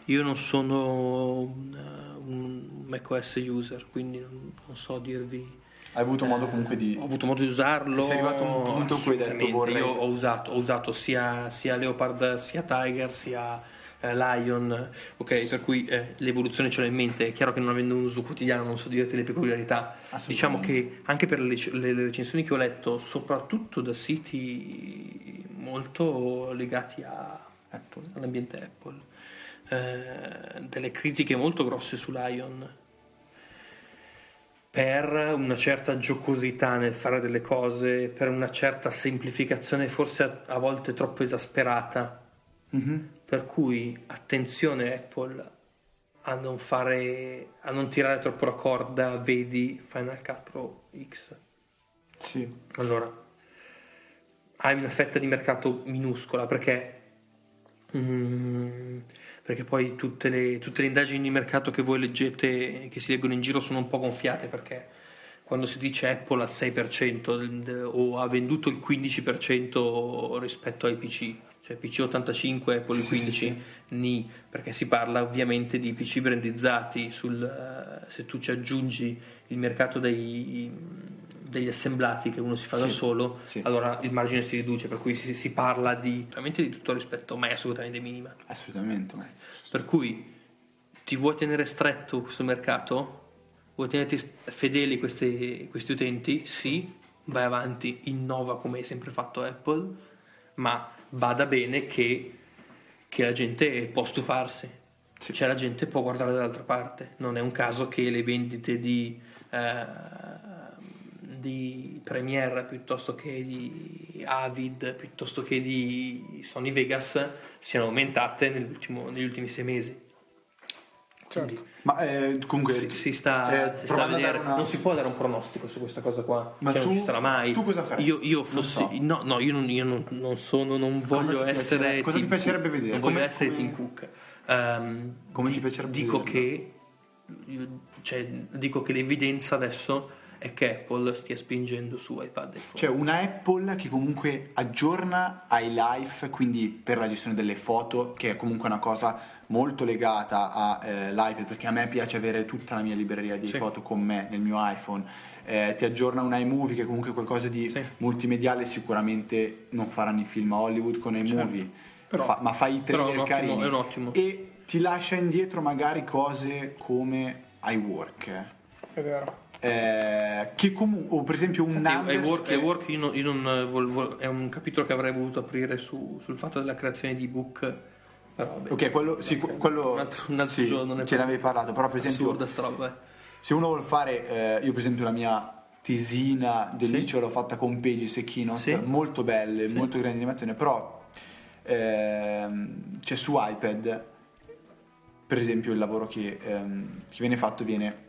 Io non sono un, eh, un macOS user, quindi non, non so dirvi. Hai avuto modo comunque di. Ho avuto modo di usarlo. Sei arrivato a un punto in cui hai detto, vorrei- Io ho usato, ho usato sia, sia Leopard, sia Tiger, sia eh, Lion. Ok, per cui eh, l'evoluzione ce l'ho in mente. È chiaro che non avendo un uso quotidiano non so dirti le peculiarità. Diciamo che anche per le, le- le recensioni che ho letto, soprattutto da siti molto legati a Apple. all'ambiente Apple, eh, delle critiche molto grosse su Lion per una certa giocosità nel fare delle cose, per una certa semplificazione forse a, a volte troppo esasperata. Mhm. Per cui attenzione Apple a non fare a non tirare troppo la corda, vedi Final Cut Pro X. Sì. Allora, hai una fetta di mercato minuscola perché, mm, perché poi tutte le, tutte le indagini di mercato che voi leggete, che si leggono in giro, sono un po' gonfiate perché quando si dice Apple al 6% del- del- o ha venduto il 15% rispetto ai PC, cioè PC 85 Apple Sì, sì, 15 sì, ni, perché si parla ovviamente di PC brandizzati sul, eh, se tu ci aggiungi il mercato dei, degli assemblati che uno si fa da Sì, solo sì. allora il margine si riduce per cui si, si parla di veramente di tutto rispetto ma è assolutamente minima Assolutamente. per cui ti vuoi tenere stretto questo mercato? Vuoi tenerti fedeli questi, questi utenti? Sì, vai avanti, innova come hai sempre fatto Apple, ma bada bene che, che la gente può stufarsi. Sì. Cioè la gente può guardare dall'altra parte. Non è un caso che le vendite di, eh, di Premiere piuttosto che di Avid, piuttosto che di Sony Vegas siano aumentate negli ultimi sei mesi. Certo. Ma eh, comunque. Si, si sta, eh, si sta a vedere. una- Non si può dare un pronostico su questa cosa qua. Ma Cioè, non tu- ci sarà mai. tu cosa faresti? Io, io Non fossi. so. No, no, io non, io non- non sono. Non voglio ti essere. piacerebbe- cosa ti piacerebbe vedere? Non voglio Come- essere come- Tim Cook. Ehm, Come ti di- piacerebbe dico vederlo? che. cioè, dico che l'evidenza adesso è che Apple stia spingendo su iPad e iPhone. Cioè una Apple che comunque aggiorna iLife, quindi per la gestione delle foto, che è comunque una cosa molto legata all'iPad, perché a me piace avere tutta la mia libreria di Sì. foto con me nel mio iPhone. Eh, ti aggiorna un iMovie che è comunque qualcosa di Sì. multimediale, sicuramente non faranno i film a Hollywood con iMovie, Però- fa- ma fai i trailer ottimo- carini è un ottimo. e ti lascia indietro magari cose come iWork. È vero. Eh, che comunque, o per esempio un che- vol- vol- è un capitolo che avrei voluto aprire su- sul fatto della creazione di book. Però, vabbè, Ok, quello, sì, que- quello Un altro- un altro sì, giorno ce ne avevi parlato, però per esempio roba. eh. se uno vuole fare, eh, io per esempio la mia tesina del Sì. liceo l'ho fatta con Pages e Keynote, Sì. molto belle, molto grandi animazioni, però ehm, c'è su iPad, per esempio il lavoro che, ehm, che viene fatto viene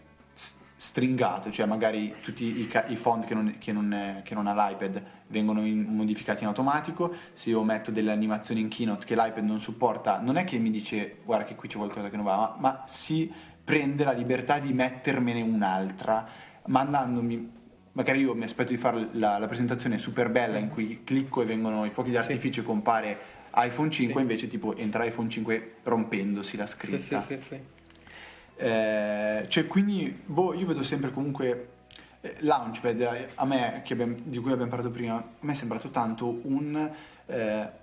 stringato, cioè magari tutti i, ca- i font che non, che non che non ha l'iPad vengono in- modificati in automatico, se io metto delle animazioni in Keynote che l'iPad non supporta, non è che mi dice guarda che qui c'è qualcosa che non va, ma, ma si prende la libertà di mettermene un'altra, mandandomi magari io mi aspetto di fare la, la presentazione super bella in cui clicco e vengono i fuochi d'artificio e compare iPhone 5 Sì. invece tipo entra iPhone 5 rompendosi la Sì, scritta sì, sì, sì. Eh, cioè quindi boh, io vedo sempre comunque eh, Launchpad a me che abbiam- di cui abbiamo parlato prima a me è sembrato tanto un eh,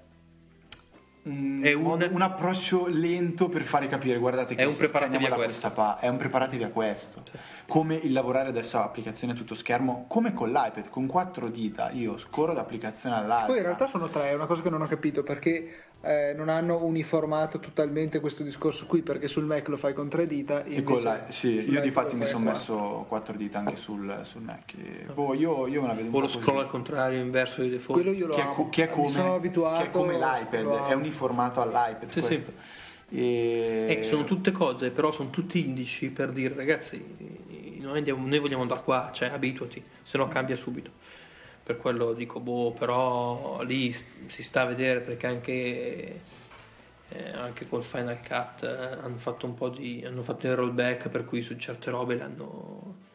un, È un- un approccio lento per fare capire guardate che È un preparatevi a questo. questa pa- è un preparatevi a questo Sì. Come il lavorare adesso applicazione a tutto schermo come con l'iPad con quattro dita io scorro da applicazione all'altra Poi in realtà sono tre, è una cosa che non ho capito perché eh, non hanno uniformato totalmente questo discorso qui perché sul Mac lo fai con tre dita. E con la- sì, io di fatti mi sono messo quattro dita anche sul, sul Mac. E, boh, io, io me la vedo un O po' lo così. scroll al contrario, inverso di default. Quello io lo che è, amo. co- che è Mi come, sono abituato, che è come l'iPad, è uniformato all'iPad Sì, sì. questo. E... Eh, sono tutte cose, però sono tutti indici per dire ragazzi, noi, andiamo- noi vogliamo andare qua, cioè abituati, se no cambia subito. Per quello dico, boh, però lì si sta a vedere perché anche, eh, anche col Final Cut eh, hanno fatto un po' di. hanno fatto il rollback per cui su certe robe l'hanno.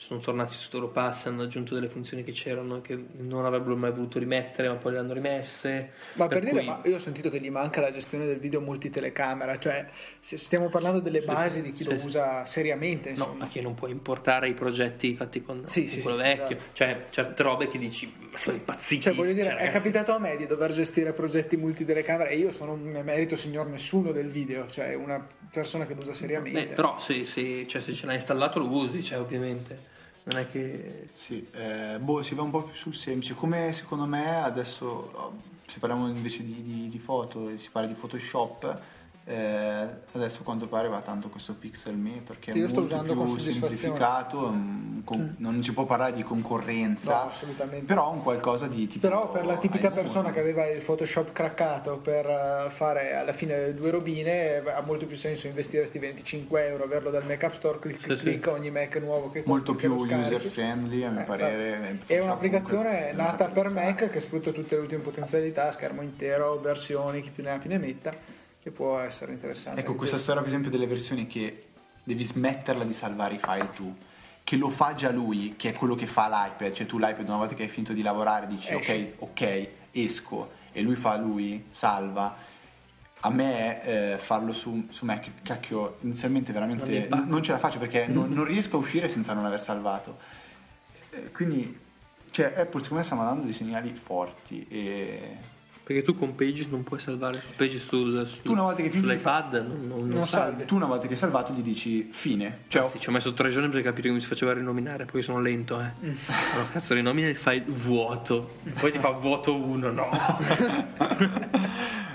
Sono tornati su loro pass, hanno aggiunto delle funzioni che c'erano che non avrebbero mai voluto rimettere, ma poi le hanno rimesse. Ma per, per dire, cui- ma io ho sentito che gli manca la gestione del video multitelecamera, cioè stiamo parlando delle basi di chi sì, lo sì. usa seriamente, No, insomma. ma che non puoi importare i progetti fatti con, Sì, con sì, quello sì, vecchio. esatto. Cioè, certe robe che dici, ma siamo impazziti. Cioè, voglio dire, Cioè, è ragazzi, capitato a me di dover gestire progetti multitelecamera e io sono un emerito signor nessuno del video, cioè una persona che lo usa seriamente. Beh, però se, se- cioè, se ce l'hai installato lo usi, cioè, ovviamente. Non è che... Sì, eh, boh, si va un po' più sul semplice. Come secondo me adesso, oh, se parliamo invece di, di- di foto, si parla di Photoshop, eh, adesso a quanto pare va tanto questo pixelmator che Sì, io è molto più semplificato, mm, con- non si può parlare di concorrenza, No, assolutamente. però un qualcosa di tipo... Però per la tipica persona che aveva il Photoshop craccato per eh, fare alla fine due robine ha molto più senso investire questi 25 euro, averlo dal Mac App Store, clic clic Sì, clic, sì. ogni Mac nuovo che molto che più user friendly a mio Eh, parere. È Photoshop un'applicazione nata per. Mac che sfrutta tutte le ultime potenzialità, schermo intero, versioni, chi più ne ha più ne metta, che può essere interessante. Ecco, questa storia per esempio delle versioni che devi smetterla di salvare i file tu, che lo fa già lui, che è quello che fa l'iPad, cioè tu l'iPad una volta che hai finito di lavorare dici Esci. ok, ok, esco, e lui fa lui, salva. A me eh, farlo su, su Mac, cacchio, inizialmente Non veramente impacca. non ce la faccio perché non, non riesco a uscire senza non aver salvato. Eh, quindi, cioè, Apple secondo me sta mandando dei segnali forti e Perché tu con Pages non puoi salvare Pages sul, sul- Tu una volta che sull'iPad non, non, non Non salvi. tu una volta che hai salvato gli dici fine. Cioè, Anzi, ci ho messo tre giorni per capire che mi si faceva rinominare, poi sono lento, eh. Mm. Allora, cazzo, rinomina il file vuoto. Poi ti fa vuoto 1, no.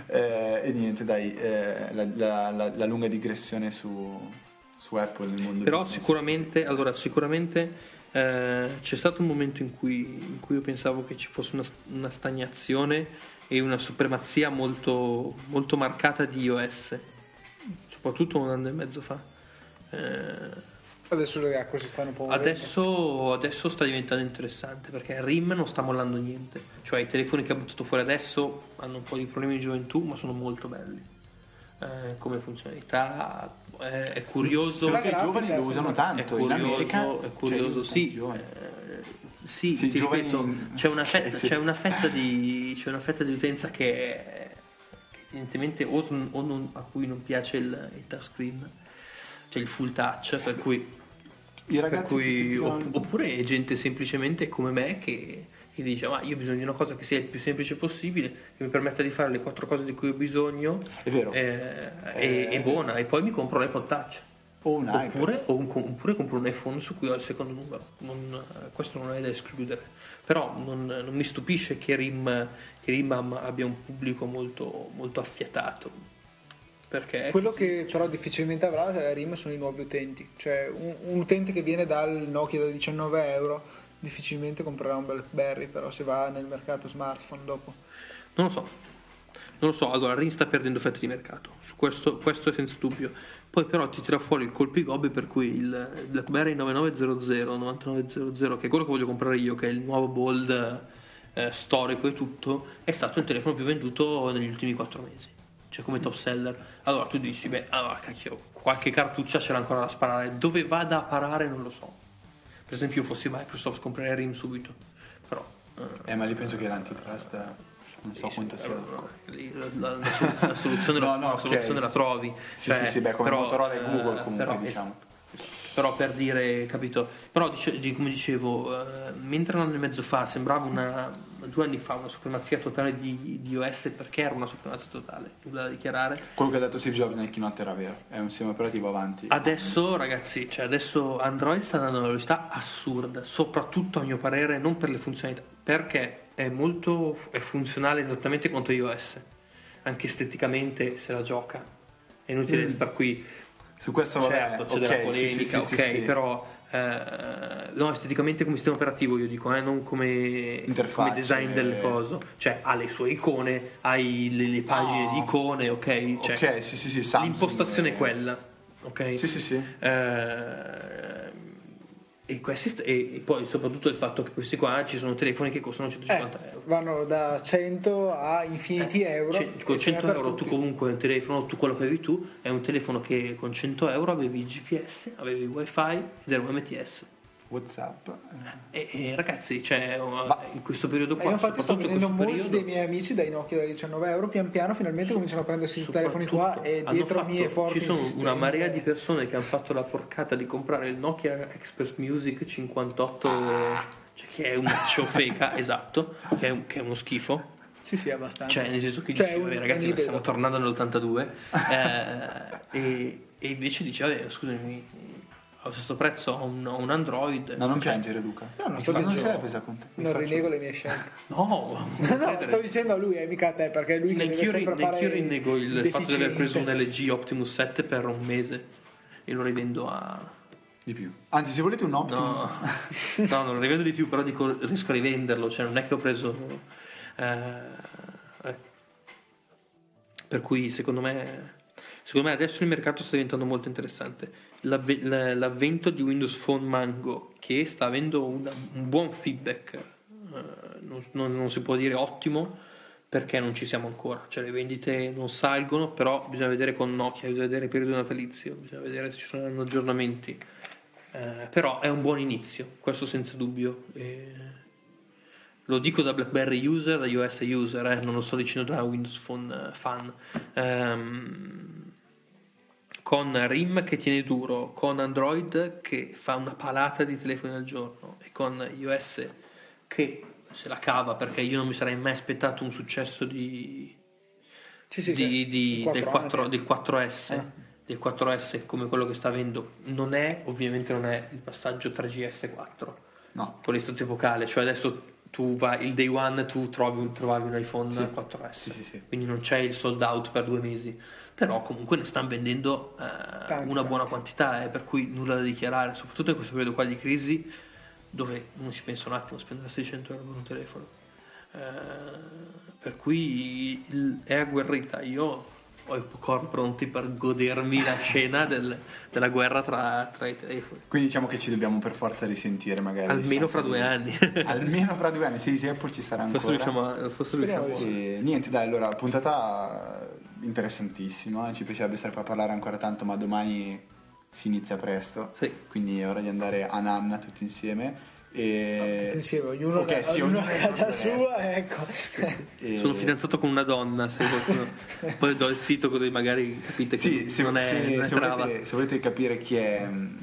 Eh, e niente, dai, eh, la, la- la- la lunga digressione su, su Apple nel mondo Però sicuramente, allora, sicuramente eh, c'è stato un momento in cui, in cui io pensavo che ci fosse una, una stagnazione e una supremazia molto, molto marcata di iOS, soprattutto un anno e mezzo fa. Eh, Adesso le acque si stanno un po'. Adesso, adesso sta diventando interessante perché RIM non sta mollando niente. Cioè i telefoni che ha buttato fuori adesso hanno un po' di problemi di gioventù, ma sono molto belli. eh, come funzionalità, è, è curioso. Solo che i giovani lo usano È tanto, in curioso, America è cioè, curioso, tanti sì. giovani. eh, sì, Sì, ti giovani- ripeto, c'è una, fetta, Eh, c'è, una fetta di, c'è una fetta di utenza che, che evidentemente o, o non- a cui non piace il, il touchscreen, cioè il full touch, per cui, I ragazzi cui- opp- oppure gente semplicemente come me che, che dice ma io ho bisogno di una cosa che sia il più semplice possibile, che mi permetta di fare le quattro cose di cui ho bisogno È vero. eh, Eh. e, e buona, e poi mi compro l'iPod touch. O un. Oppure, o un- oppure compro un iPhone su cui ho il secondo numero, Non- eh, questo non è da escludere. Però non, non mi stupisce che RIM, che RIM abbia un pubblico molto, molto affiatato. Perché Quello così, che però difficilmente avrà la RIM sono i nuovi utenti. Cioè, un, un utente che viene dal Nokia da 19 euro difficilmente comprerà un BlackBerry, però se va nel mercato smartphone dopo. Non lo so. Non lo so, allora RIM sta perdendo fette di mercato, su questo, questo è senza dubbio. Poi però ti tira fuori il colpigobbe per cui il BlackBerry 9900, 9900, che è quello che voglio comprare io, che è il nuovo bold eh, storico e tutto, è stato il telefono più venduto negli ultimi 4 mesi. Cioè come top seller. Allora tu dici, beh, allora cacchio, qualche cartuccia c'era ancora da sparare. Dove vada a parare non lo so. Per esempio io fossi Microsoft comprerei RIM subito. Però... eh, Eh, ma lì penso che l'antitrust non so quanto sia. lì la, la- la solu- la soluzione, la, No, no, la soluzione la trovi. Sì, Cioè, sì, sì, beh, come però, Motorola e eh, Google comunque, però, diciamo. però per dire, capito? Però dice- di- come dicevo, eh, mentre un anno e mezzo fa sembrava una due anni fa una supremazia totale di, di iOS perché era una supremazia totale, da dichiarare. Quello che ha detto Steve Jobs nel keynote era vero, è un sistema operativo avanti. Adesso, ragazzi, cioè adesso Android sta andando a una velocità assurda, soprattutto a mio parere non per le funzionalità, perché è molto è funzionale esattamente quanto iOS. Anche esteticamente se la gioca. È inutile stare qui. Su questo vabbè, certo, c'è ok, della polemica, sì, sì, ok, sì, però eh, no, esteticamente come sistema operativo io dico, eh, non come, come design del coso. Cioè ha le sue icone, hai le, le pagine No. di icone, ok? Cioè, ok, sì, sì, sì, Samsung, l'impostazione eh, è quella, ok? Sì, sì, sì. Eh, e, questi st- e, poi soprattutto il fatto che questi qua ci sono telefoni che costano 150 Eh, euro. vanno da 100 a infiniti euro. Cioè, con e ce n'è 100 per euro tu comunque un telefono, tu quello che avevi tu è un telefono che con 100 euro avevi il GPS, avevi il wifi ed era un MTS. Whatsapp. E, e ragazzi, cioè, Ma- in questo periodo E qua, Eh, infatti sto vedendo molti periodo, dei miei amici dai Nokia da 19 euro pian piano finalmente cominciano a prendersi i telefoni qua e dietro fatto- mie forti ci sono una marea di persone che hanno fatto la porcata di comprare il Nokia Express Music 58 cioè che è una ciofeca esatto che è, un- che è uno schifo Sì, sì, abbastanza. cioè nel senso che Cioè, dici, un- "Vabbè, ragazzi un ma stiamo tornando nell'82 eh, e, e invece dice vabbè scusami allo stesso prezzo ho un, un Android No, non Cioè, piangere Luca. No, non Mi sto fa- non l'è presa con te. mi Non faccio- rinego le mie scelte. no, No, sto dicendo a lui, eh, mica a te, perché lui che deve sempre fare rinnego il fatto di aver preso un deficiente. LG Optimus 7 per un mese e lo rivendo a Di più. Anzi, se volete un Optimus. No, no, non lo rivendo di più, però dico, riesco a rivenderlo, cioè non è che ho preso... eh, eh. Per cui secondo me, secondo me adesso il mercato sta diventando molto interessante. L'avve- l'avvento di Windows Phone Mango, che sta avendo una- un buon feedback, eh, non, non- non si può dire ottimo, perché non ci siamo ancora, cioè le vendite non salgono, però bisogna vedere con Nokia, bisogna vedere il periodo natalizio, bisogna vedere se ci sono aggiornamenti. Eh, però è un buon inizio, questo senza dubbio. E lo dico da BlackBerry user, da iOS user, eh, non lo sto dicendo da Windows Phone eh, fan. Ehm, con RIM che tiene duro, con Android che fa una palata di telefoni al giorno e con iOS che se la cava perché io non mi sarei mai aspettato un successo di, Sì, sì, di- sì. di- del, 4, anni. del 4S Eh. del 4S come quello che sta avendo non è ovviamente non è il passaggio 3GS4 No. con l'istante epocale cioè adesso tu vai il day one tu trovi, trovavi un iPhone Sì. 4S Sì, sì, sì. quindi non c'è il sold out per due mesi però comunque ne stanno vendendo eh, Tanti, una buona tanti. quantità eh, per cui nulla da dichiarare soprattutto in questo periodo qua di crisi dove uno ci pensa un attimo a spendere 600 euro per un telefono Eh, per cui il- è agguerrita io ho i popcorn pronti per godermi la scena del- della guerra tra, tra i telefoni Quindi diciamo che ci dobbiamo per forza risentire magari. a almeno fra due di- anni Almeno fra due anni, sì, sì, Apple ci sarà ancora. forse riusciamo, a- forse riusciamo E niente, dai, allora, puntata interessantissima, ci piacerebbe stare qua a parlare ancora tanto, ma domani si inizia presto, Sì. quindi è ora di andare a Nanna tutti insieme. E... Tutti insieme, ognuno, Ok, sì, ognuno ognuno a casa sua, ecco. e- Sono fidanzato con una donna, se qualcuno... poi do il sito così magari capite che Sì, se, non è, se- non è se trava. volete, se volete capire chi è mh,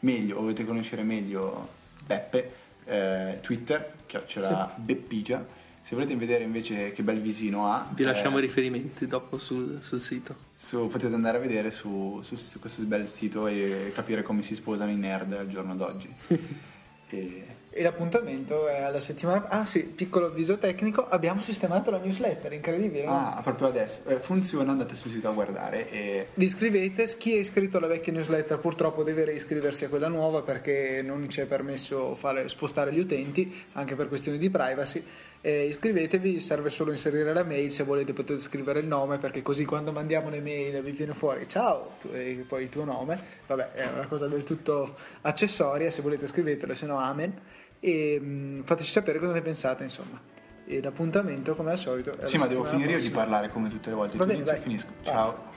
meglio o volete conoscere meglio Beppe, eh, Twitter, chiocciola Beppigia. Se volete vedere invece che bel visino ha, Vi lasciamo eh, i riferimenti dopo sul, sul sito. su- potete andare a vedere su, su- su questo bel sito e capire come si sposano i nerd al giorno d'oggi. e, E l'appuntamento è alla settimana. Ah, sì, piccolo avviso tecnico: abbiamo sistemato la newsletter, incredibile. no? ah, proprio adesso eh, funziona, andate sul sito a guardare e Vi iscrivete, chi è iscritto alla vecchia newsletter purtroppo deve reiscriversi a quella nuova perché non ci è permesso fare, spostare gli utenti, anche per questioni di privacy. Eh, iscrivetevi, serve solo inserire la mail, se volete potete scrivere il nome perché così quando mandiamo le mail vi viene fuori ciao e poi il tuo nome, vabbè è una cosa del tutto accessoria, se volete scrivetelo, se no amen. E mh, fateci sapere cosa ne pensate insomma. E l'appuntamento come al solito sì ma devo finire io di prossima. parlare come tutte le volte Va bene, finisco. Ciao